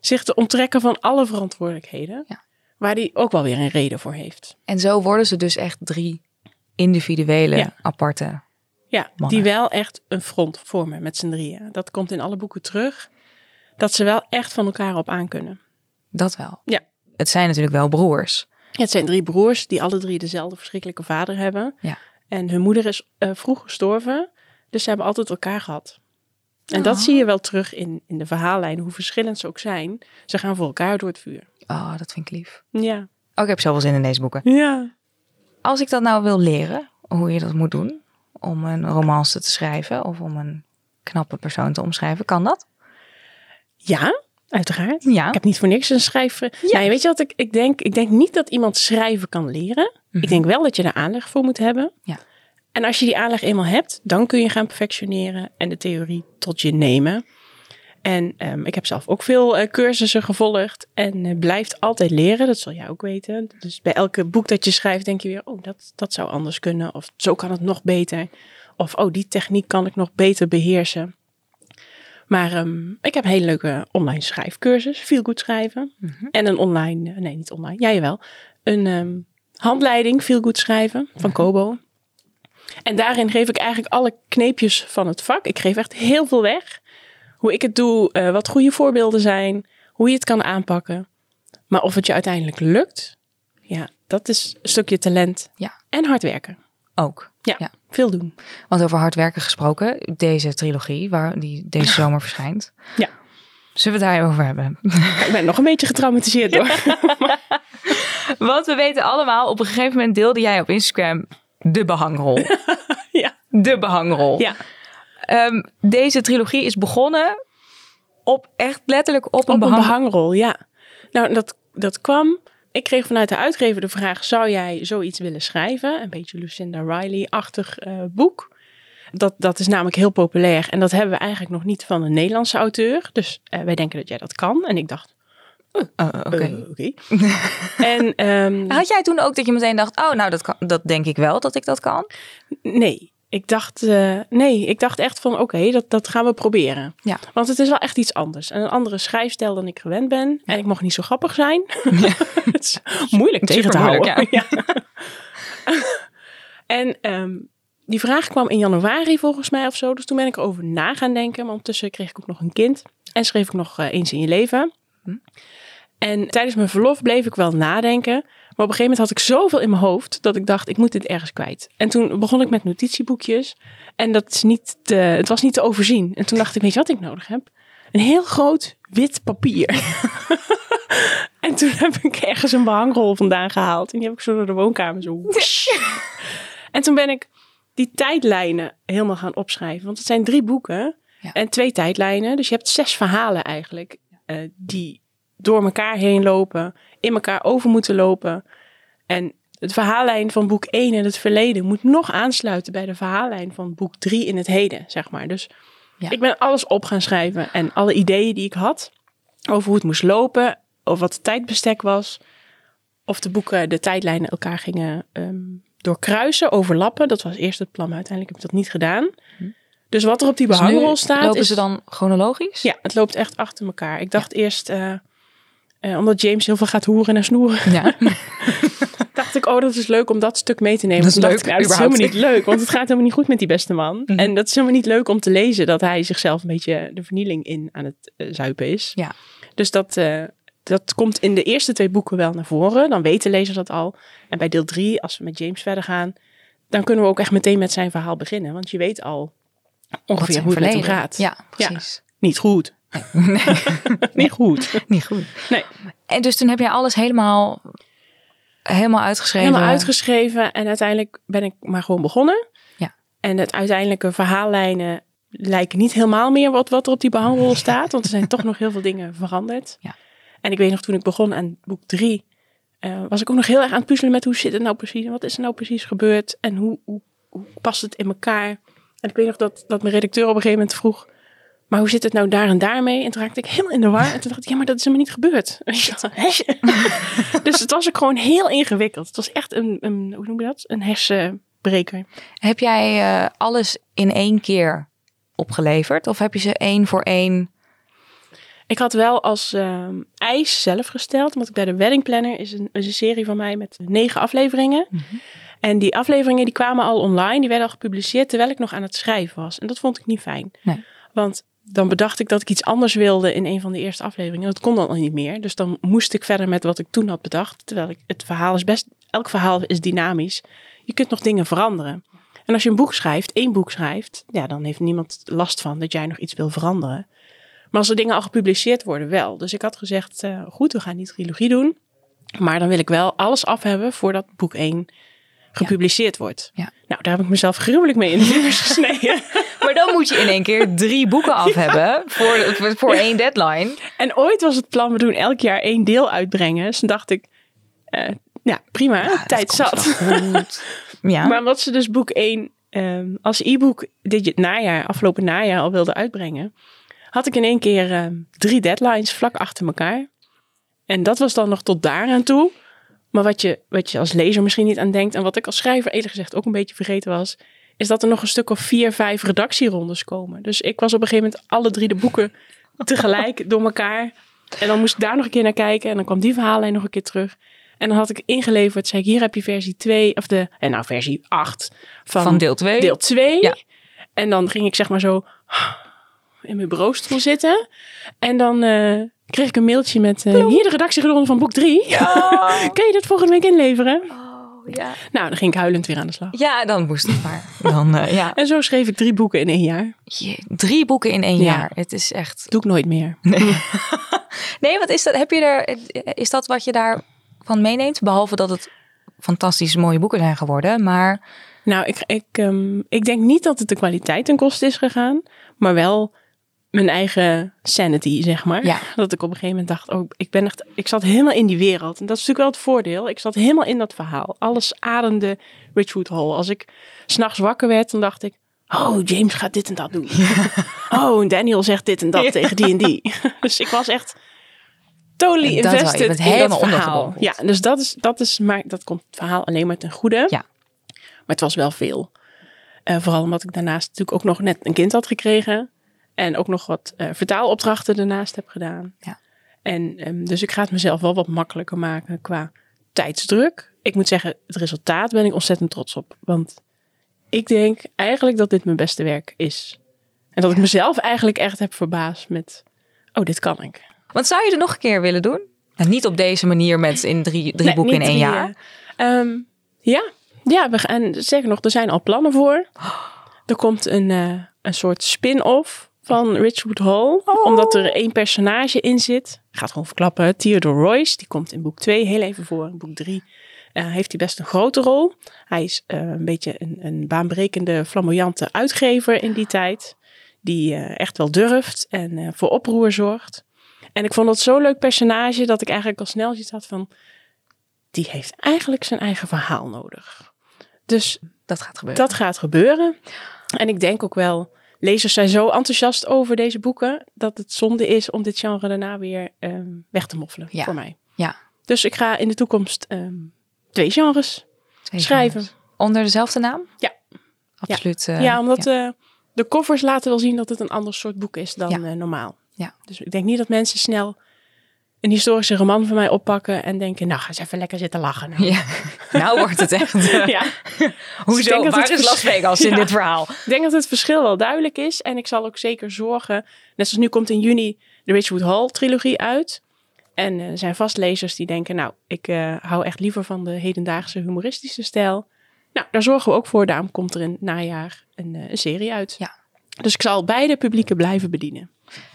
zich te onttrekken van alle verantwoordelijkheden. Ja. Waar hij ook wel weer een reden voor heeft. En zo worden ze dus echt drie individuele, Ja. aparte. Ja, Mannen. die wel echt een front vormen met z'n drieën. Dat komt in alle boeken terug. Dat ze wel echt van elkaar op aan kunnen. Dat wel. Ja. Het zijn natuurlijk wel broers. Ja, het zijn drie broers die alle drie dezelfde verschrikkelijke vader hebben. Ja. En hun moeder is eh, vroeg gestorven. Dus ze hebben altijd elkaar gehad. En dat Oh. zie je wel terug in, in de verhaallijn, hoe verschillend ze ook zijn. Ze gaan voor elkaar door het vuur. Oh, dat vind ik lief. Ja. Oh, ik heb zoveel zin in deze boeken. Ja. Als ik dat nou wil leren, hoe je dat moet doen, om een romance te schrijven of om een knappe persoon te omschrijven, kan dat? Ja, uiteraard. Ja. Ik heb niet voor niks een schrijver. Ja. weet je wat ik, ik denk? Ik denk niet dat iemand schrijven kan leren. Ik denk wel dat je er aanleg voor moet hebben. Ja. En als je die aanleg eenmaal hebt, dan kun je gaan perfectioneren en de theorie tot je nemen. En ehm, ik heb zelf ook veel eh, cursussen gevolgd en uh, blijft altijd leren. Dat zul jij ook weten. Dus bij elke boek dat je schrijft denk je weer, oh, dat, dat zou anders kunnen. Of zo kan het nog beter. Of, oh, die techniek kan ik nog beter beheersen. Maar um, ik heb een hele leuke online schrijfcursus, veel goed schrijven. Mm -hmm. En een online, uh, nee niet online, jij ja, wel. Een um, handleiding, veel goed schrijven van Kobo. En daarin geef ik eigenlijk alle kneepjes van het vak. Ik geef echt heel veel weg. Hoe ik het doe, uh, wat goede voorbeelden zijn, hoe je het kan aanpakken. Maar of het je uiteindelijk lukt, ja, dat is een stukje talent ja. en hard werken. Ook. Ja, ja, veel doen. Want over hard werken gesproken, deze trilogie, waar die deze zomer verschijnt. Ja. Zullen we het daar over hebben? Ik ben nog een beetje getraumatiseerd door. Want we weten allemaal, op een gegeven moment deelde jij op Instagram de behangrol. ja. De behangrol. Ja. Um, deze trilogie is begonnen op echt letterlijk op een, op behang... een behangrol. Ja. Nou, dat, dat kwam. Ik kreeg vanuit de uitgever de vraag: zou jij zoiets willen schrijven? Een beetje Lucinda Riley-achtig uh, boek. Dat, dat is namelijk heel populair. En dat hebben we eigenlijk nog niet van een Nederlandse auteur. Dus uh, wij denken dat jij dat kan. En ik dacht. Uh, Oké. Okay. Okay. en um, had jij toen ook dat je meteen dacht: oh, nou, dat, kan, dat denk ik wel dat ik dat kan? Nee. Ik dacht, uh, nee, ik dacht echt van oké, okay, dat, dat gaan we proberen. Ja. Want het is wel echt iets anders. En een andere schrijfstijl dan ik gewend ben. Ja. En ik mocht niet zo grappig zijn. Ja. het is moeilijk tegen te moeilijk, houden. Ja. en um, die vraag kwam in januari volgens mij of zo. Dus toen ben ik erover na gaan denken. Maar ondertussen kreeg ik ook nog een kind. En schreef ik nog uh, eens in je leven. Hm. En tijdens mijn verlof bleef ik wel nadenken. Maar op een gegeven moment had ik zoveel in mijn hoofd dat ik dacht, ik moet dit ergens kwijt. En toen begon ik met notitieboekjes. En dat is niet te, het was niet te overzien. En toen dacht ik, weet je wat ik nodig heb? Een heel groot wit papier. en toen heb ik ergens een behangrol vandaan gehaald. En die heb ik zo door de woonkamer zo. en toen ben ik die tijdlijnen helemaal gaan opschrijven. Want het zijn drie boeken ja. en twee tijdlijnen. Dus je hebt zes verhalen eigenlijk uh, die door elkaar heen lopen, in elkaar over moeten lopen. En het verhaallijn van boek 1 in het verleden moet nog aansluiten bij de verhaallijn van boek 3 in het heden, zeg maar. Dus ja. ik ben alles op gaan schrijven en alle ideeën die ik had over hoe het moest lopen, over wat het tijdbestek was, of de boeken, de tijdlijnen elkaar gingen um, doorkruisen, overlappen. Dat was eerst het plan, maar uiteindelijk heb ik dat niet gedaan. Hm. Dus wat er op die behangrol dus staat. Lopen is, ze dan chronologisch? Ja, het loopt echt achter elkaar. Ik dacht ja. eerst. Uh, uh, omdat James heel veel gaat hoeren en snoeren. Ja. dacht ik, oh, dat is leuk om dat stuk mee te nemen. Dat is leuk. Ik, nou, dat is helemaal niet leuk, want het gaat helemaal niet goed met die beste man. Mm-hmm. En dat is helemaal niet leuk om te lezen dat hij zichzelf een beetje de vernieling in aan het uh, zuipen is. Ja. Dus dat, uh, dat komt in de eerste twee boeken wel naar voren. Dan weet de lezer dat al. En bij deel drie, als we met James verder gaan, dan kunnen we ook echt meteen met zijn verhaal beginnen. Want je weet al ongeveer hoe het met hem gaat. Ja, precies. Ja, niet goed. Nee. niet goed. Niet goed. Nee. En dus toen heb jij alles helemaal, helemaal uitgeschreven? Helemaal uitgeschreven. En uiteindelijk ben ik maar gewoon begonnen. Ja. En het uiteindelijke verhaallijnen lijken niet helemaal meer wat, wat er op die behangrol staat. Want er zijn toch nog heel veel dingen veranderd. Ja. En ik weet nog, toen ik begon aan boek drie, uh, was ik ook nog heel erg aan het puzzelen met hoe zit het nou precies? En wat is er nou precies gebeurd? En hoe, hoe, hoe past het in elkaar? En ik weet nog dat, dat mijn redacteur op een gegeven moment vroeg, maar hoe zit het nou daar en daarmee? En toen raakte ik helemaal in de war. En toen dacht ik, ja, maar dat is helemaal niet gebeurd. dus het was ook gewoon heel ingewikkeld. Het was echt een, een hoe noem je dat? Een hersenbreker. Heb jij uh, alles in één keer opgeleverd? Of heb je ze één voor één? Ik had wel als uh, eis zelf gesteld. Want ik bij de Wedding Planner is een, is een serie van mij met negen afleveringen. Mm-hmm. En die afleveringen die kwamen al online. Die werden al gepubliceerd terwijl ik nog aan het schrijven was. En dat vond ik niet fijn. Nee. Want dan bedacht ik dat ik iets anders wilde in een van de eerste afleveringen. Dat kon dan al niet meer. Dus dan moest ik verder met wat ik toen had bedacht. Terwijl ik, het verhaal is best, elk verhaal is dynamisch. Je kunt nog dingen veranderen. En als je een boek schrijft, één boek schrijft, ja, dan heeft niemand last van dat jij nog iets wil veranderen. Maar als er dingen al gepubliceerd worden, wel. Dus ik had gezegd, uh, goed, we gaan die trilogie doen. Maar dan wil ik wel alles af hebben voordat boek 1 gepubliceerd ja. wordt. Ja. Nou, daar heb ik mezelf gruwelijk mee in de vingers gesneden. Dan moet je in één keer drie boeken af hebben voor, voor, één deadline. En ooit was het plan, we doen elk jaar één deel uitbrengen. Dus dacht ik, uh, ja, prima, ja, tijd zat. ja. Maar omdat ze dus boek 1 um, als e-book dit najaar, afgelopen najaar al wilden uitbrengen, had ik in één keer eh, drie deadlines vlak achter elkaar. En dat was dan nog tot daar aan toe. Maar wat je, wat je als lezer misschien niet aan denkt, en wat ik als schrijver eerlijk gezegd ook een beetje vergeten was, is dat er nog een stuk of vier, vijf redactierondes komen. Dus ik was op een gegeven moment alle drie de boeken tegelijk door elkaar. En dan moest ik daar nog een keer naar kijken. En dan kwam die verhaallijn nog een keer terug. En dan had ik ingeleverd, zei ik, hier heb je versie 2, of de, en nou versie 8 van, Van deel 2. deel 2. Ja. En dan ging ik zeg maar zo in mijn bureaustoel zitten. En dan eh, kreeg ik een mailtje met, eh, hier de redactieronde van boek 3. Kun je dat volgende week inleveren? Ja. Nou, dan ging ik huilend weer aan de slag. ja, dan moest het maar. Dan, eh, ja. En zo schreef ik drie boeken in één jaar. Je- drie boeken in één Ja. jaar. Het is echt... Doe ik nooit meer. Nee, wat is dat? Heb je er, is dat wat je daarvan meeneemt? Behalve dat het fantastisch mooie boeken zijn geworden. Maar Nou, ik, ik, ehm, ik denk niet dat het de kwaliteit ten koste is gegaan, maar wel mijn eigen sanity, zeg maar. Ja. Dat ik op een gegeven moment dacht, oh, ik ben echt, ik zat helemaal in die wereld. En dat is natuurlijk wel het voordeel. Ik zat helemaal in dat verhaal. Alles ademde Richwood Hall. Als ik s'nachts wakker werd, dan dacht ik, oh, James gaat dit en dat doen. oh, en Daniel zegt dit en dat tegen die en die. dus ik was echt totally Dat invested in helemaal dat verhaal. Ja, dus dat is, dat is, maar dat komt het verhaal alleen maar ten goede. Ja. Maar het was wel veel. Eh, vooral omdat ik daarnaast natuurlijk ook nog net een kind had gekregen. En ook nog wat eh, vertaalopdrachten daarnaast heb gedaan. Ja. En ehm, dus ik ga het mezelf wel wat makkelijker maken qua tijdsdruk. Ik moet zeggen, het resultaat ben ik ontzettend trots op. Want ik denk eigenlijk dat dit mijn beste werk is. En dat ik mezelf eigenlijk echt heb verbaasd met... Oh, dit kan ik. wat zou je er nog een keer willen doen? Nou, niet op deze manier met in drie, drie Nee, boeken in één drie, jaar. eh, ehm, ja, ja we gaan, en zeker nog, er zijn al plannen voor. Er komt een, eh, een soort spin-off van Richwood Hall. Omdat er één personage in zit. Ik ga het gewoon verklappen. Theodore Royce, die komt in boek 2 heel even voor. In boek 3 heeft hij best een grote rol. Hij is eh, een beetje een, een baanbrekende, flamboyante uitgever in die tijd. Die eh, echt wel durft en eh, voor oproer zorgt. En ik vond dat zo'n leuk personage dat ik eigenlijk al snel iets had van... Die heeft eigenlijk zijn eigen verhaal nodig. Dus Dat gaat gebeuren. dat gaat gebeuren. En ik denk ook wel, lezers zijn zo enthousiast over deze boeken... dat het zonde is om dit genre daarna weer ehm, weg te moffelen Ja. voor mij. Ja. Dus ik ga in de toekomst ehm, twee genres Twee schrijven. genres. Onder dezelfde naam? Ja. Absoluut. eh, ja, omdat eh, de covers laten wel zien dat het een ander soort boek is dan eh, normaal. Ja. Dus ik denk niet dat mensen snel een historische roman van mij oppakken en denken, nou ga eens even lekker zitten lachen. Nou. Ja. Nou wordt het echt. eh, Ja. Hoezo? dat Waar het is Las Vegas in Ja. dit verhaal? Ik denk dat het verschil wel duidelijk is. En ik zal ook zeker zorgen. Net zoals nu komt in juni de Richwood Hall trilogie uit. En eh, er zijn vast lezers die denken, nou, ik eh, hou echt liever van de hedendaagse humoristische stijl. Nou, daar zorgen we ook voor. Daarom komt er in het najaar een, eh, een serie uit. Ja. Dus ik zal beide publieken blijven bedienen.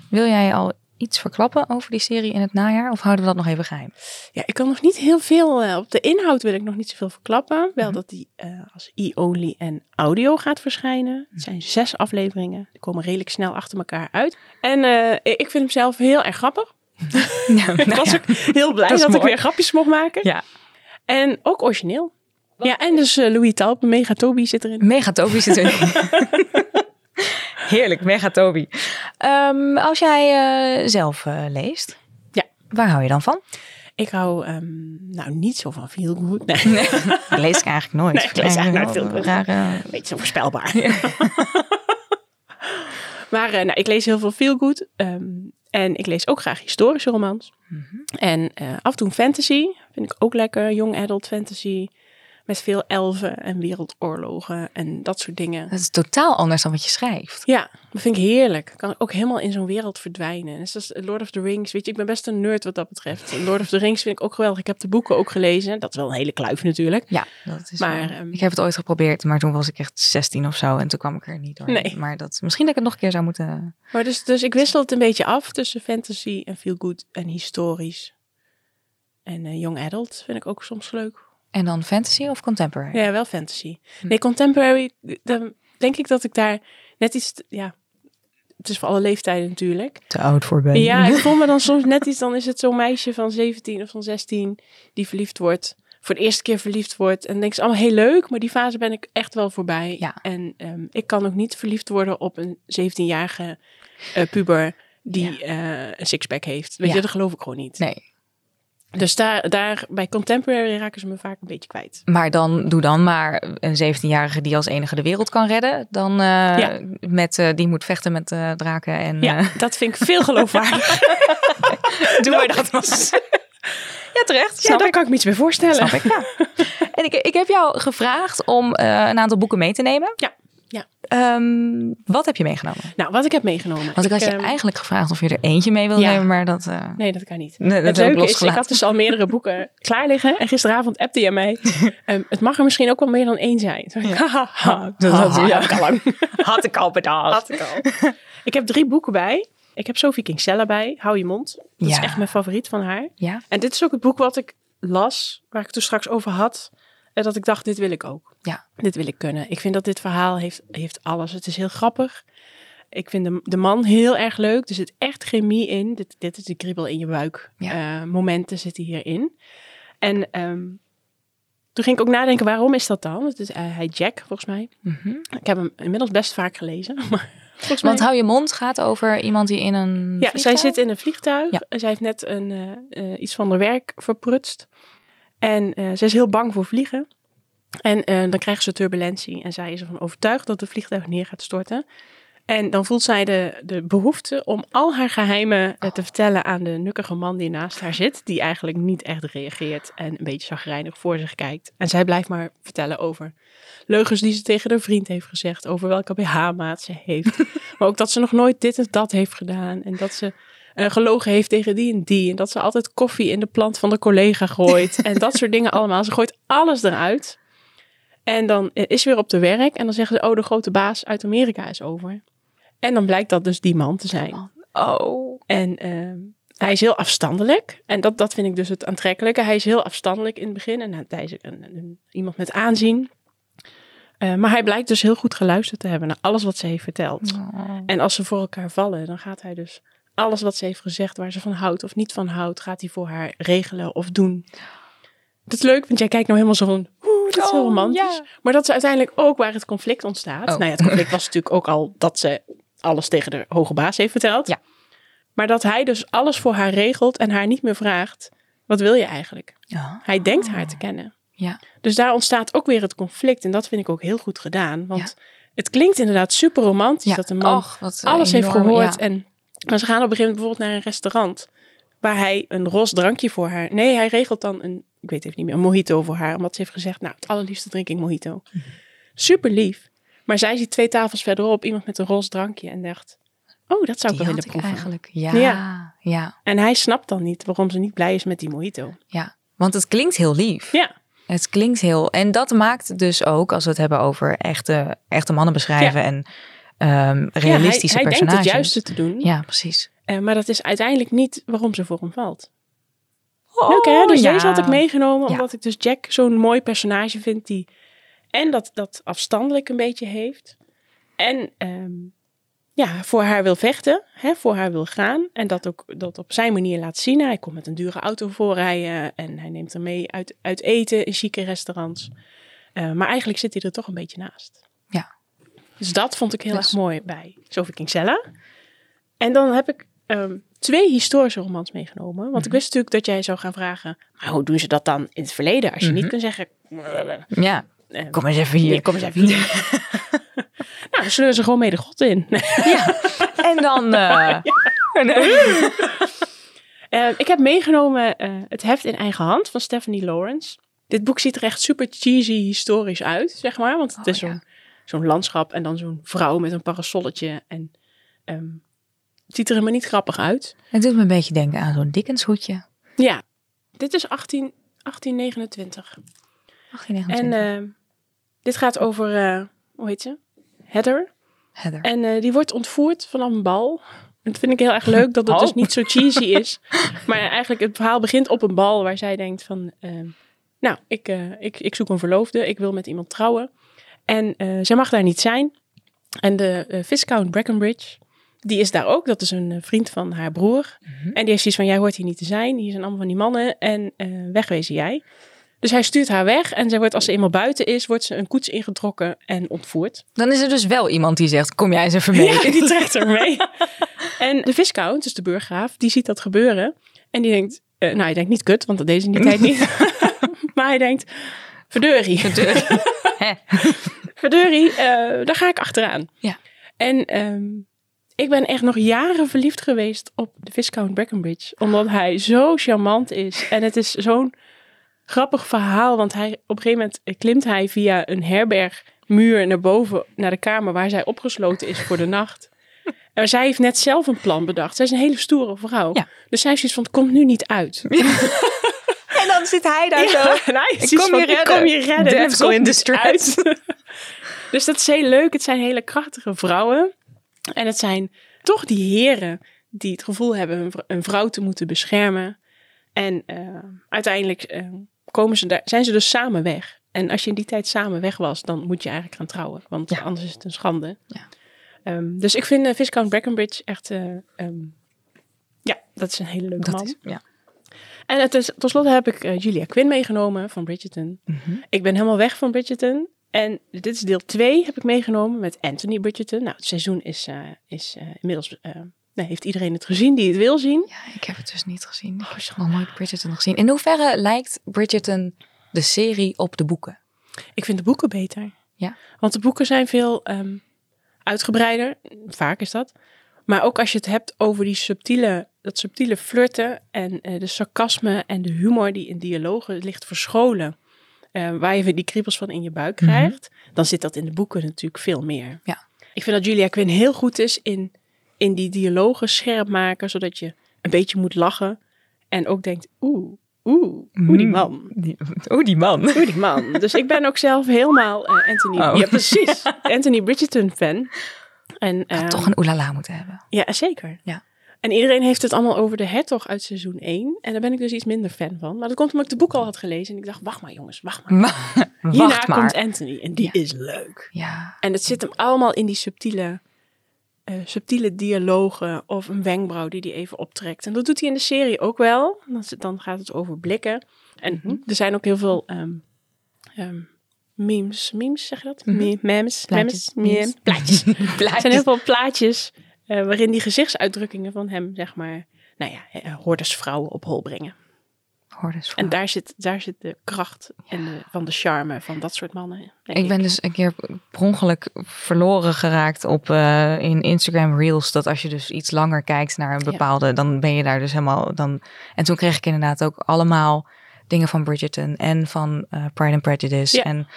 Wil jij al iets verklappen over die serie in het najaar? Of houden we dat nog even geheim? Ja, ik kan nog niet heel veel. eh, op de inhoud wil ik nog niet zoveel verklappen. Wel Mhm. dat die eh, als e-only en audio gaat verschijnen. Het zijn zes afleveringen. Die komen redelijk snel achter elkaar uit. En eh, ik vind hem zelf heel erg grappig. Ja, ik was ook heel blij Dat ik weer grapjes mocht maken. ja. En ook origineel. Ja, en dus Louis Talp, Mega Toby zit erin. Mega Toby zit erin. Heerlijk, Mega Toby. Ehm, als jij eh, zelf eh, leest, Ja. waar hou je dan van? Ik hou ehm, nou niet zo van feel good. Nee, lees ik eigenlijk nooit. Nee, ik lees eigenlijk nooit veel. Een beetje zo voorspelbaar. maar eh, nou, ik lees heel veel feel good. ehm, en ik lees ook graag historische romans. En eh, af en toe fantasy. Vind ik ook lekker. Young adult fantasy. Met veel elfen en wereldoorlogen en dat soort dingen. Dat is totaal anders dan wat je schrijft. Ja, dat vind ik heerlijk. Kan ook helemaal in zo'n wereld verdwijnen. Net zoals Lord of the Rings. Weet je, ik ben best een nerd wat dat betreft. Lord of the Rings vind ik ook geweldig. Ik heb de boeken ook gelezen. Dat is wel een hele kluif natuurlijk. Ja, dat is Maar, ehm, ik heb het ooit geprobeerd, maar toen was ik echt 16 of zo en toen kwam ik er niet door. Nee. Maar dat, misschien dat ik het nog een keer zou moeten... Maar dus, dus ik wissel het een beetje af tussen fantasy en feel good en historisch. En eh, young adult vind ik ook soms leuk. En dan fantasy of contemporary? Ja, wel fantasy. Nee, contemporary, dan denk ik dat ik daar net iets, te- ja, het is voor alle leeftijden natuurlijk. Te oud voor ben. Ja, ik voel me dan soms net iets, dan is het zo'n meisje van 17 of van 16 die verliefd wordt. Voor de eerste keer verliefd wordt. En denk ze allemaal heel leuk, maar die fase ben ik echt wel voorbij. Ja. En ehm, ik kan ook niet verliefd worden op een 17-jarige eh, puber die eh, een sixpack heeft. Weet Ja. je, dat geloof ik gewoon niet. Nee. Dus daar, daar bij contemporary raken ze me vaak een beetje kwijt. Maar dan doe dan maar een 17-jarige die als enige de wereld kan redden. Dan eh, Ja. met, eh, die moet vechten met eh, draken. En, Ja, dat vind ik veel geloofwaardiger. Doe maar dat maar. Ja, terecht. ja, daar kan ik me iets bij voorstellen. Snap ik, ja. En ik, ik heb jou gevraagd om een aantal boeken mee te nemen. Ja, ja. Ehm, wat heb je meegenomen? Nou, wat ik heb meegenomen. Want ik had je ehm, eigenlijk gevraagd of je er eentje mee wilde Ja. nemen, maar dat... eh, Nee, dat kan niet. Nee, dat het leuke is, ik had dus al meerdere boeken klaar liggen. En gisteravond appte je mij. ehm, het mag er misschien ook wel meer dan één zijn. Toen haha, ha, Dat had- ja. ik al lang. Had ik al bedacht. Had ik al. ik heb drie boeken bij. Ik heb Sophie Kinsella bij. Hou je mond. Dat is echt mijn favoriet van haar. Ja? En dit is ook het boek wat ik las. Waar ik het toen straks over had. En dat ik dacht, dit wil ik ook. Ja. Dit wil ik kunnen. Ik vind dat dit verhaal heeft, heeft alles. Het is heel grappig. Ik vind de, de man heel erg leuk. Er zit echt chemie in. Dit, dit is de kriebel in je buik. Ja. Eh, momenten zitten hierin. En ehm, toen ging ik ook nadenken, waarom is dat dan? Het is uh, hij Jack, volgens mij. Mhm. Ik heb hem inmiddels best vaak gelezen. Maar volgens mij... Want hou je mond gaat over iemand die in een Ja, zij zit in een vliegtuig. Ja. Zij heeft net een, eh, eh, iets van haar werk verprutst. En eh ze is heel bang voor vliegen. En eh, dan krijgen ze turbulentie. En zij is ervan overtuigd dat de vliegtuig neer gaat storten. En dan voelt zij de, de behoefte om al haar geheimen eh, te vertellen aan de nukkige man die naast haar zit. Die eigenlijk niet echt reageert en een beetje zagrijnig voor zich kijkt. En zij blijft maar vertellen over leugens die ze tegen haar vriend heeft gezegd. Over welke BH-maat ze heeft. maar ook dat ze nog nooit dit en dat heeft gedaan. En dat ze eh, gelogen heeft tegen die en die. En dat ze altijd koffie in de plant van de collega gooit. en dat soort dingen allemaal. Ze gooit alles eruit. En dan is ze weer op de werk. En dan zeggen ze, oh, de grote baas uit Amerika is over. En dan blijkt dat dus die man te zijn. Oh. En ehm, hij is heel afstandelijk. En dat, dat vind ik dus het aantrekkelijke. Hij is heel afstandelijk in het begin. En hij is een, een- iemand met aanzien. Eh, maar hij blijkt dus heel goed geluisterd te hebben naar alles wat ze heeft verteld. Oh. En als ze voor elkaar vallen, dan gaat hij dus alles wat ze heeft gezegd, waar ze van houdt of niet van houdt, gaat hij voor haar regelen of doen. Dat is leuk, want jij kijkt nou helemaal zo oeh, dat is heel Oh, romantisch. ja. Maar dat is uiteindelijk ook waar het conflict ontstaat. Oh. Nou ja, het conflict was natuurlijk ook al dat ze alles tegen de hoge baas heeft verteld. Ja. Maar dat hij dus alles voor haar regelt en haar niet meer vraagt, wat wil je eigenlijk? Ja. Hij denkt haar te kennen. Ja. Dus daar ontstaat ook weer het conflict. En dat vind ik ook heel goed gedaan. Want het klinkt inderdaad super romantisch Ja. dat een man Och, alles heeft gehoord. En, maar ze gaan op een gegeven moment bijvoorbeeld naar een restaurant. Waar hij een ros drankje voor haar... Nee, hij regelt dan een... Ik weet even niet meer. Een mojito voor haar. Omdat ze heeft gezegd... Nou, het allerliefste drink ik mojito. Mhm. Super lief. Maar zij ziet twee tafels verderop iemand met een ros drankje. En dacht... Oh, dat zou ik Die wel willen proeven. eigenlijk. Ja. Ja. ja. En hij snapt dan niet waarom ze niet blij is met die mojito. Ja. Want het klinkt heel lief. Ja, Het klinkt heel. En dat maakt dus ook, als we het hebben over echte, echte mannen beschrijven en ehm, realistische ja hij, hij denkt personages. het juiste te doen. Ja, precies. Eh, maar dat is uiteindelijk niet waarom ze voor hem valt. Leuk hè? Dus Oh, ja. deze had ik meegenomen Ja. omdat ik dus Jack zo'n mooi personage vind die en dat, dat afstandelijk een beetje heeft en ehm, ja, voor haar wil vechten, hè, voor haar wil gaan en dat ook dat op zijn manier laat zien. Hij komt met een dure auto voorrijden en hij neemt er mee uit, uit eten in chique restaurants. Eh, maar eigenlijk zit hij er toch een beetje naast. Ja. Dus dat vond ik heel Dus- erg mooi bij Sophie Kinsella. En dan heb ik ehm, twee historische romans meegenomen. Want ik wist natuurlijk dat jij zou gaan vragen... maar hoe doen ze dat dan in het verleden? Als je niet kunt zeggen... Ja. eh, Kom eens even hier. kom eens even hier. nou, dan sleuren ze gewoon mee de god in. Ja. En dan. eh, Eh, ik heb meegenomen het heft in eigen hand van Stephanie Lawrence. Dit boek ziet er echt super cheesy historisch uit, zeg maar. Want het Oh, is ja. zo'n landschap en dan zo'n vrouw met een parasolletje. En ehm, het ziet er helemaal niet grappig uit. Het doet me een beetje denken aan zo'n Dickens hoedje. Ja, dit is 18, 1829. 1829. En eh, dit gaat over, eh, hoe heet ze? Heather. Heather. En eh, die wordt ontvoerd vanaf een bal. Dat vind ik heel erg leuk, dat het dus niet zo cheesy is. Maar eigenlijk het verhaal begint op een bal waar zij denkt van... nou, ik, ik, ik zoek een verloofde, ik wil met iemand trouwen. En zij mag daar niet zijn. En de Viscount Breckenbridge, die is daar ook. Dat is een eh, vriend van haar broer. En die heeft zoiets van, jij hoort hier niet te zijn. Hier zijn allemaal van die mannen en eh, wegwezen jij. Dus hij stuurt haar weg en zij wordt, als ze eenmaal buiten is, wordt ze een koets ingetrokken en ontvoerd. Dan is er dus wel iemand die zegt, kom jij eens even mee. Ja, die trekt er mee. en de viscount, dus de burggraaf, die ziet dat gebeuren. En die denkt, eh, nou hij denkt niet kut, want dat deed ze in die tijd niet. maar hij denkt, verdeurie. Hè? Verdeurie, eh, daar ga ik achteraan. Ja. En ehm, ik ben echt nog jaren verliefd geweest op de Viscount Breckenbridge. Omdat hij zo charmant is. En het is zo'n grappig verhaal. Want hij, op een gegeven moment klimt hij via een herbergmuur naar boven, naar de kamer waar zij opgesloten is voor de nacht. En zij heeft net zelf een plan bedacht. Zij is een hele stoere vrouw. Ja. Dus zij is zoiets van, het komt nu niet uit. En dan zit hij daar zo. hij Ik kom je van, redden. kom je redden. In distress. dus dat is heel leuk. Het zijn hele krachtige vrouwen. En het zijn toch die heren die het gevoel hebben een vrou- een vrouw te moeten beschermen. En eh, uiteindelijk eh, komen ze daar, zijn ze dus samen weg. En als je in die tijd samen weg was, dan moet je eigenlijk gaan trouwen. Want Ja. anders is het een schande. Ja. Ehm, dus ik vind uh, Viscount Breckenbridge echt... eh, ehm, ja, dat is een hele leuke Dat man. is, ja. En het is, tot slot heb ik eh, Julia Quinn meegenomen van Bridgerton. Mhm. Ik ben helemaal weg van Bridgerton. En dit is deel 2 heb ik meegenomen met Anthony Bridgerton. Nou, het seizoen is, eh, is eh, inmiddels... eh, nee, heeft iedereen het gezien die het wil zien? ja, ik heb het dus niet gezien. Ik heb nog nooit Bridgerton gezien. In hoeverre lijkt Bridgerton de serie op de boeken? Ik vind de boeken beter. Ja. Want de boeken zijn veel ehm, uitgebreider. Vaak is dat. Maar ook als je het hebt over die subtiele, dat subtiele flirten en de sarcasme en de humor die in dialogen ligt verscholen. Eh, waar je weer die kriebels van in je buik krijgt. Dan zit dat in de boeken natuurlijk veel meer. Ja. Ik vind dat Julia Quinn heel goed is in, in die dialogen scherp maken. Zodat je een beetje moet lachen. En ook denkt, oeh, oeh, oeh die man. Oh, die man. Oeh, die man. Dus ik ben ook zelf helemaal eh, Anthony. Oh. Ja, precies. Anthony Bridgerton fan. En, Had eh, toch een oelala moeten hebben. Ja, zeker. Ja. En iedereen heeft het allemaal over de hertog uit seizoen 1. En daar ben ik dus iets minder fan van. Maar dat komt omdat ik de boek al had gelezen. En ik dacht, wacht maar jongens, wacht maar. Hierna Wacht maar. komt Anthony. En die Ja. is leuk. Ja. En het zit hem allemaal in die subtiele, eh, subtiele dialogen. Of een wenkbrauw die hij even optrekt. En dat doet hij in de serie ook wel. Dan, zit- dan gaat het over blikken. En Mhm. er zijn ook heel veel ehm, ehm, memes. Memes, zeg je dat? Mhm. Me- memes. Plaatjes. Memes. Memes. Plaatjes. Er Plaatjes. zijn heel veel plaatjes eh, waarin die gezichtsuitdrukkingen van hem, zeg maar, nou ja, eh, hordersvrouwen op hol brengen. En daar zit, daar zit de kracht en de, van de charme van dat soort mannen. Ik ben dus een keer per ongeluk verloren geraakt op eh, in Instagram Reels. Dat als je dus iets langer kijkt naar een Ja. bepaalde, dan ben je daar dus helemaal. Dan... En toen kreeg ik inderdaad ook allemaal dingen van Bridgerton en van Pride and Prejudice. Ja. En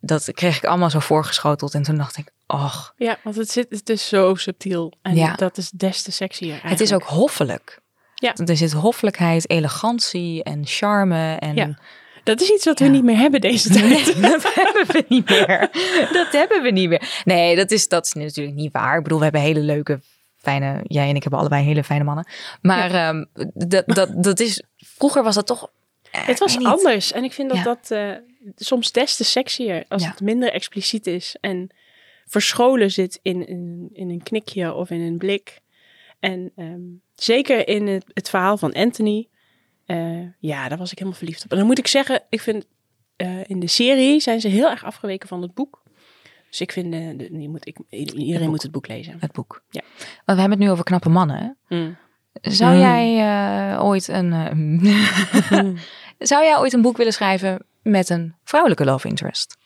dat kreeg ik allemaal zo voorgeschoteld. En toen dacht ik, och, Ja, want het, zit, het is zo subtiel. En Ja. dat is des te sexier het is ook hoffelijk. Ja. Er zit hoffelijkheid, elegantie en charme. En Ja. Dat is iets wat Ja. we niet meer hebben deze tijd. Nee, dat hebben we niet meer. Dat hebben we niet meer. Nee, dat is, dat is natuurlijk niet waar. Ik bedoel, we hebben hele leuke, fijne... Jij en ik hebben allebei hele fijne mannen. Maar ehm, dat, dat, dat is... Vroeger was dat toch... eh, Het was anders. En ik vind dat dat eh, soms des te sexier als het minder expliciet is. En verscholen zit in, in, in een knikje of in een blik. En ehm, zeker in het, het verhaal van Anthony. eh, ja, daar was ik helemaal verliefd op. En dan moet ik zeggen, ik vind eh, in de serie zijn ze heel erg afgeweken van het boek. Dus ik vind, eh, de, die moet, ik, iedereen moet het boek lezen. Het boek. Ja. Want we hebben het nu over knappe mannen. Mm. Zou Mm. jij eh, ooit een... eh, zou jij ooit een boek willen schrijven met een vrouwelijke love interest?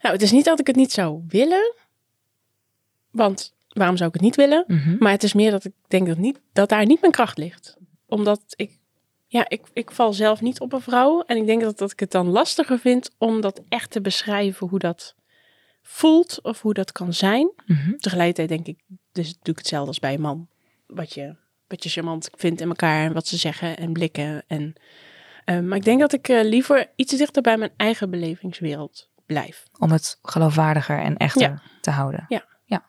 Nou, het is niet dat ik het niet zou willen. Want waarom zou ik het niet willen? Mhm. Maar het is meer dat ik denk dat, niet, dat daar niet mijn kracht ligt. Omdat ik, ja, ik, ik val zelf niet op een vrouw. En ik denk dat, dat ik het dan lastiger vind om dat echt te beschrijven hoe dat voelt of hoe dat kan zijn. Mhm. Tegelijkertijd denk ik, dus natuurlijk hetzelfde als bij een man. Wat je, wat je charmant vindt in elkaar en wat ze zeggen en blikken. En, eh, maar ik denk dat ik eh, liever iets dichter bij mijn eigen belevingswereld blijf. Om het geloofwaardiger en echter Ja. te houden. Ja. ja.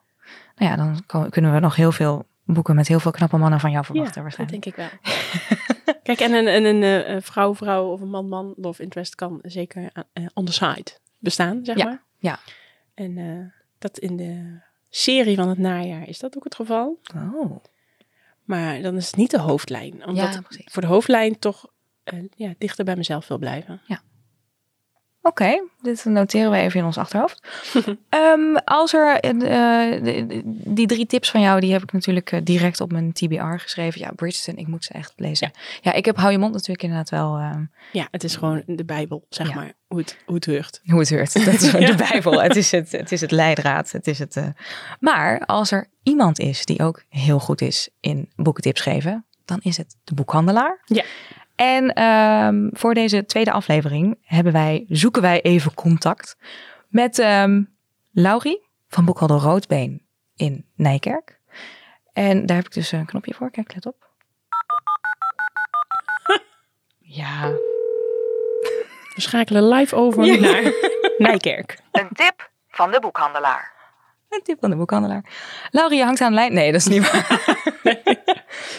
Nou ja, dan ko- kunnen we nog heel veel boeken met heel veel knappe mannen van jou verwachten dat waarschijnlijk. denk ik wel. Kijk, en een, en een eh, een vrouw-vrouw of een man-man love interest kan zeker eh, on the side bestaan, zeg Ja, maar. ja. En eh, dat in de serie van het najaar is dat ook het geval. Oh. Maar dan is het niet de hoofdlijn. Omdat Ja, voor de hoofdlijn toch eh, ja, dichter bij mezelf wil blijven. Ja. Oké, dit noteren we even in ons achterhoofd. Ehm, als er eh, de- die drie tips van jou, die heb ik natuurlijk eh, direct op mijn TBR geschreven. Ja, Bridgerton, ik moet ze echt lezen. Ja, ik heb Hou je mond natuurlijk inderdaad wel ehm, Ja, het is gewoon de Bijbel, zeg Ja. maar, hoe het, hoe het heurt. hoe het hoort. Dat is de Bijbel. Het is het, het is het leidraad. Het is het, eh. Maar als er iemand is die ook heel goed is in boekentips geven, dan is het de boekhandelaar. Ja. En ehm, voor deze tweede aflevering hebben wij, zoeken wij even contact met ehm Laurie van Boekhandel Roodbeen in Nijkerk. En daar heb ik dus een knopje voor. Kijk, let op. Ja, We schakelen live over Ja. naar Nijkerk. Een tip van de boekhandelaar. Een tip van de boekhandelaar. Laurie, je hangt aan de lijn. Nee, dat is niet waar.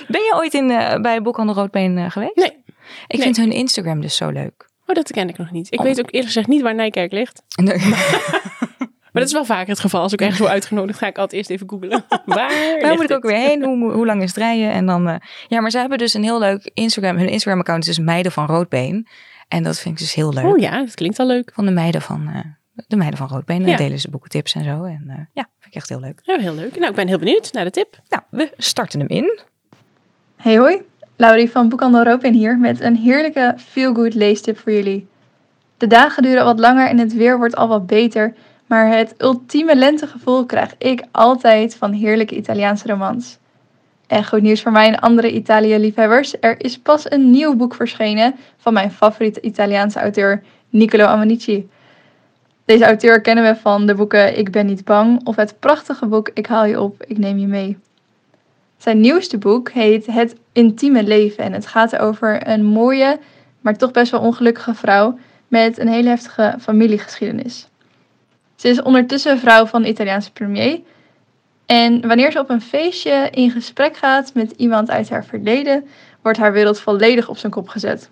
Ben je ooit in, eh, bij Boekhandel Roodbeen eh, geweest? Nee, Ik nee. vind hun Instagram dus zo leuk. oh, dat ken ik nog niet. Ik Oh. weet ook eerlijk gezegd niet waar Nijkerk ligt. Maar dat is wel vaker het geval. Als ik ergens word uitgenodigd, ga ik altijd eerst even googlen. Waar Daar moet ik ook weer heen. Hoe, hoe lang is het rijden? En dan, eh, ja, maar ze hebben dus een heel leuk Instagram. Hun Instagram-account is dus Meiden van Roodbeen. En dat vind ik dus heel leuk. Oh ja, dat klinkt al leuk. Van de meiden van, eh, de meiden van Roodbeen. En Ja. delen ze boekentips en zo. En eh, ja, vind ik echt heel leuk. Ja, heel leuk. Nou, ik ben heel benieuwd naar de tip. Nou, we starten hem in. Hey hoi, Laurie van Boekhandel Roopin hier met een heerlijke feel-good leestip voor jullie. De dagen duren wat langer en het weer wordt al wat beter, maar het ultieme lentegevoel krijg ik altijd van heerlijke Italiaanse romans. En goed nieuws voor mij en andere Italië-liefhebbers, er is pas een nieuw boek verschenen van mijn favoriete Italiaanse auteur Niccolo Amanici. Deze auteur kennen we van de boeken Ik ben niet bang of het prachtige boek Ik haal je op, ik neem je mee. Zijn nieuwste boek heet Het Intieme Leven en het gaat over een mooie, maar toch best wel ongelukkige vrouw met een hele heftige familiegeschiedenis. Ze is ondertussen vrouw van de Italiaanse premier en wanneer ze op een feestje in gesprek gaat met iemand uit haar verleden, wordt haar wereld volledig op zijn kop gezet.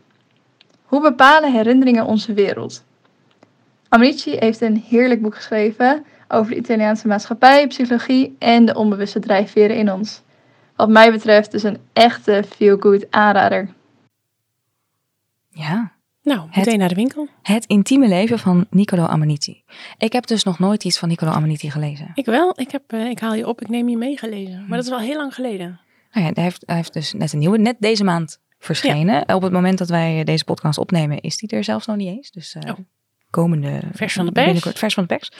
Hoe bepalen herinneringen onze wereld? Amici heeft een heerlijk boek geschreven over de Italiaanse maatschappij, psychologie en de onbewuste drijfveren in ons. Wat mij betreft dus een echte feel-good aanrader. Ja, Nou, meteen naar de winkel. Het intieme leven van Niccolo Amanici. Ik heb dus nog nooit iets van Niccolo Amanici gelezen. Ik wel. Ik, heb, eh, ik haal je op, ik neem je meegelezen. Maar dat is wel heel lang geleden. Nou ja, hij, heeft, hij heeft dus net een nieuwe, net deze maand verschenen. Op het moment dat wij deze podcast opnemen, is die er zelfs nog niet eens. Dus eh, Oh. komende. Vers van de pers. binnenkort- Vers van de pers.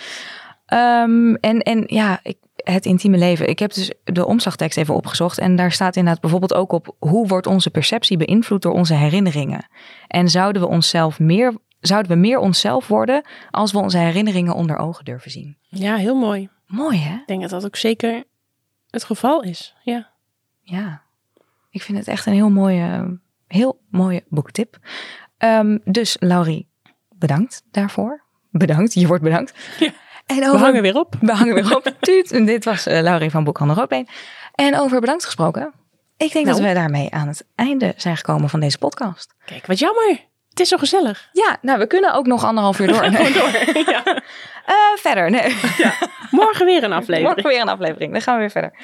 Ehm, en, en ja, ik, het intieme leven. Ik heb dus de omslagtekst even opgezocht. En daar staat inderdaad bijvoorbeeld ook op hoe wordt onze perceptie beïnvloed door onze herinneringen. En zouden we onszelf meer. Zouden we meer onszelf worden als we onze herinneringen onder ogen durven zien? Ja, heel mooi. Mooi hè? Ik denk dat dat ook zeker het geval is. Ja. Ja, ik vind het echt een heel mooie, heel mooie boektip. Ehm, dus Laurie, bedankt daarvoor. Bedankt, je wordt bedankt. Ja. En We over, hangen weer op. we hangen weer op. Tuut. En dit was eh, Laurie van Boekhandel Roodbeen. En over bedankt gesproken. Ik denk dat Nou. we daarmee aan het einde zijn gekomen van deze podcast. Kijk, wat jammer. Het is zo gezellig. Ja, nou, we kunnen ook nog anderhalf uur door. Gewoon door. ja. Eh, verder, nee. Morgen weer een aflevering. Morgen weer een aflevering. Dan gaan we weer verder.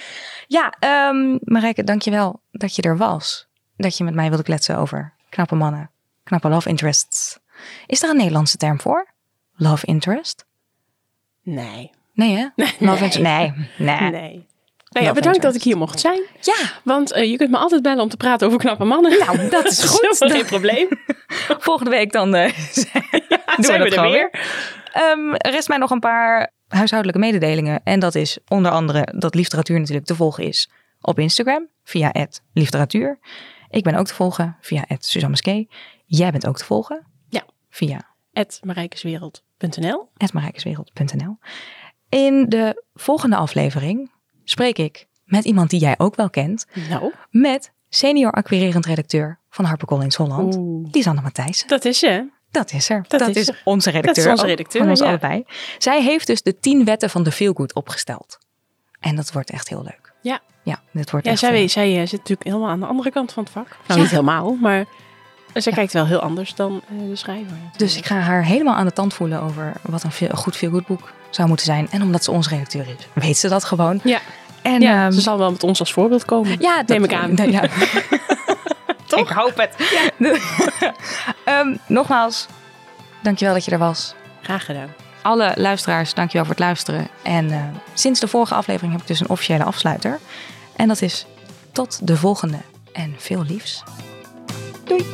Ja, um, Marijke, dankjewel dat je er was. Dat je met mij wilde kletsen over knappe mannen, knappe love interests. Is er een Nederlandse term voor? Love interest? Nee. Nee, hè? Nee. Interest? Nee, nee. Nee. Nou ja, bedankt dat ik hier mocht zijn. Ja, Want eh, je kunt me altijd bellen om te praten over knappe mannen. nou, dat is goed. geen probleem. Volgende week dan eh, doen zijn we er weer. weer. Ehm, rest mij nog een paar huishoudelijke mededelingen. En dat is onder andere dat literatuur natuurlijk te volgen is op Instagram via literatuur. Ik ben ook te volgen via Suzanne Moskee. Jij bent ook te volgen Ja. via Het marijkeswereld.nl marijkeswereld.nl. In de volgende aflevering spreek ik met iemand die jij ook wel kent. Nou, Met senior acquirerend redacteur van HarperCollins Holland. Oeh. Lisanne Matthijssen. dat is ze. Dat is er. Dat Dat, is er. onze redacteur. Dat is onze redacteur, Van ons ja. allebei. Zij heeft dus de tien wetten van de Feelgood opgesteld. En dat wordt echt heel leuk. Ja. Ja, dit wordt Ja, echt... zij, eh, zij eh, zit natuurlijk helemaal aan de andere kant van het vak. Nou, Ja. niet helemaal, maar zij Ja. kijkt wel heel anders dan eh, de schrijver. Dus ik ga haar helemaal aan de tand voelen over wat een, veel- een goed Feelgood boek zou moeten zijn. En omdat ze onze redacteur is, weet ze dat gewoon. Ja, En ja ehm, ze zal wel met ons als voorbeeld komen. ja, dat neem ik aan. Ja. Toch? Ik hoop het. Ehm, nogmaals, dankjewel dat je er was. Graag gedaan. Alle luisteraars, dankjewel voor het luisteren. En uh, sinds de vorige aflevering heb ik dus een officiële afsluiter. En dat is tot de volgende en veel liefs. Doei!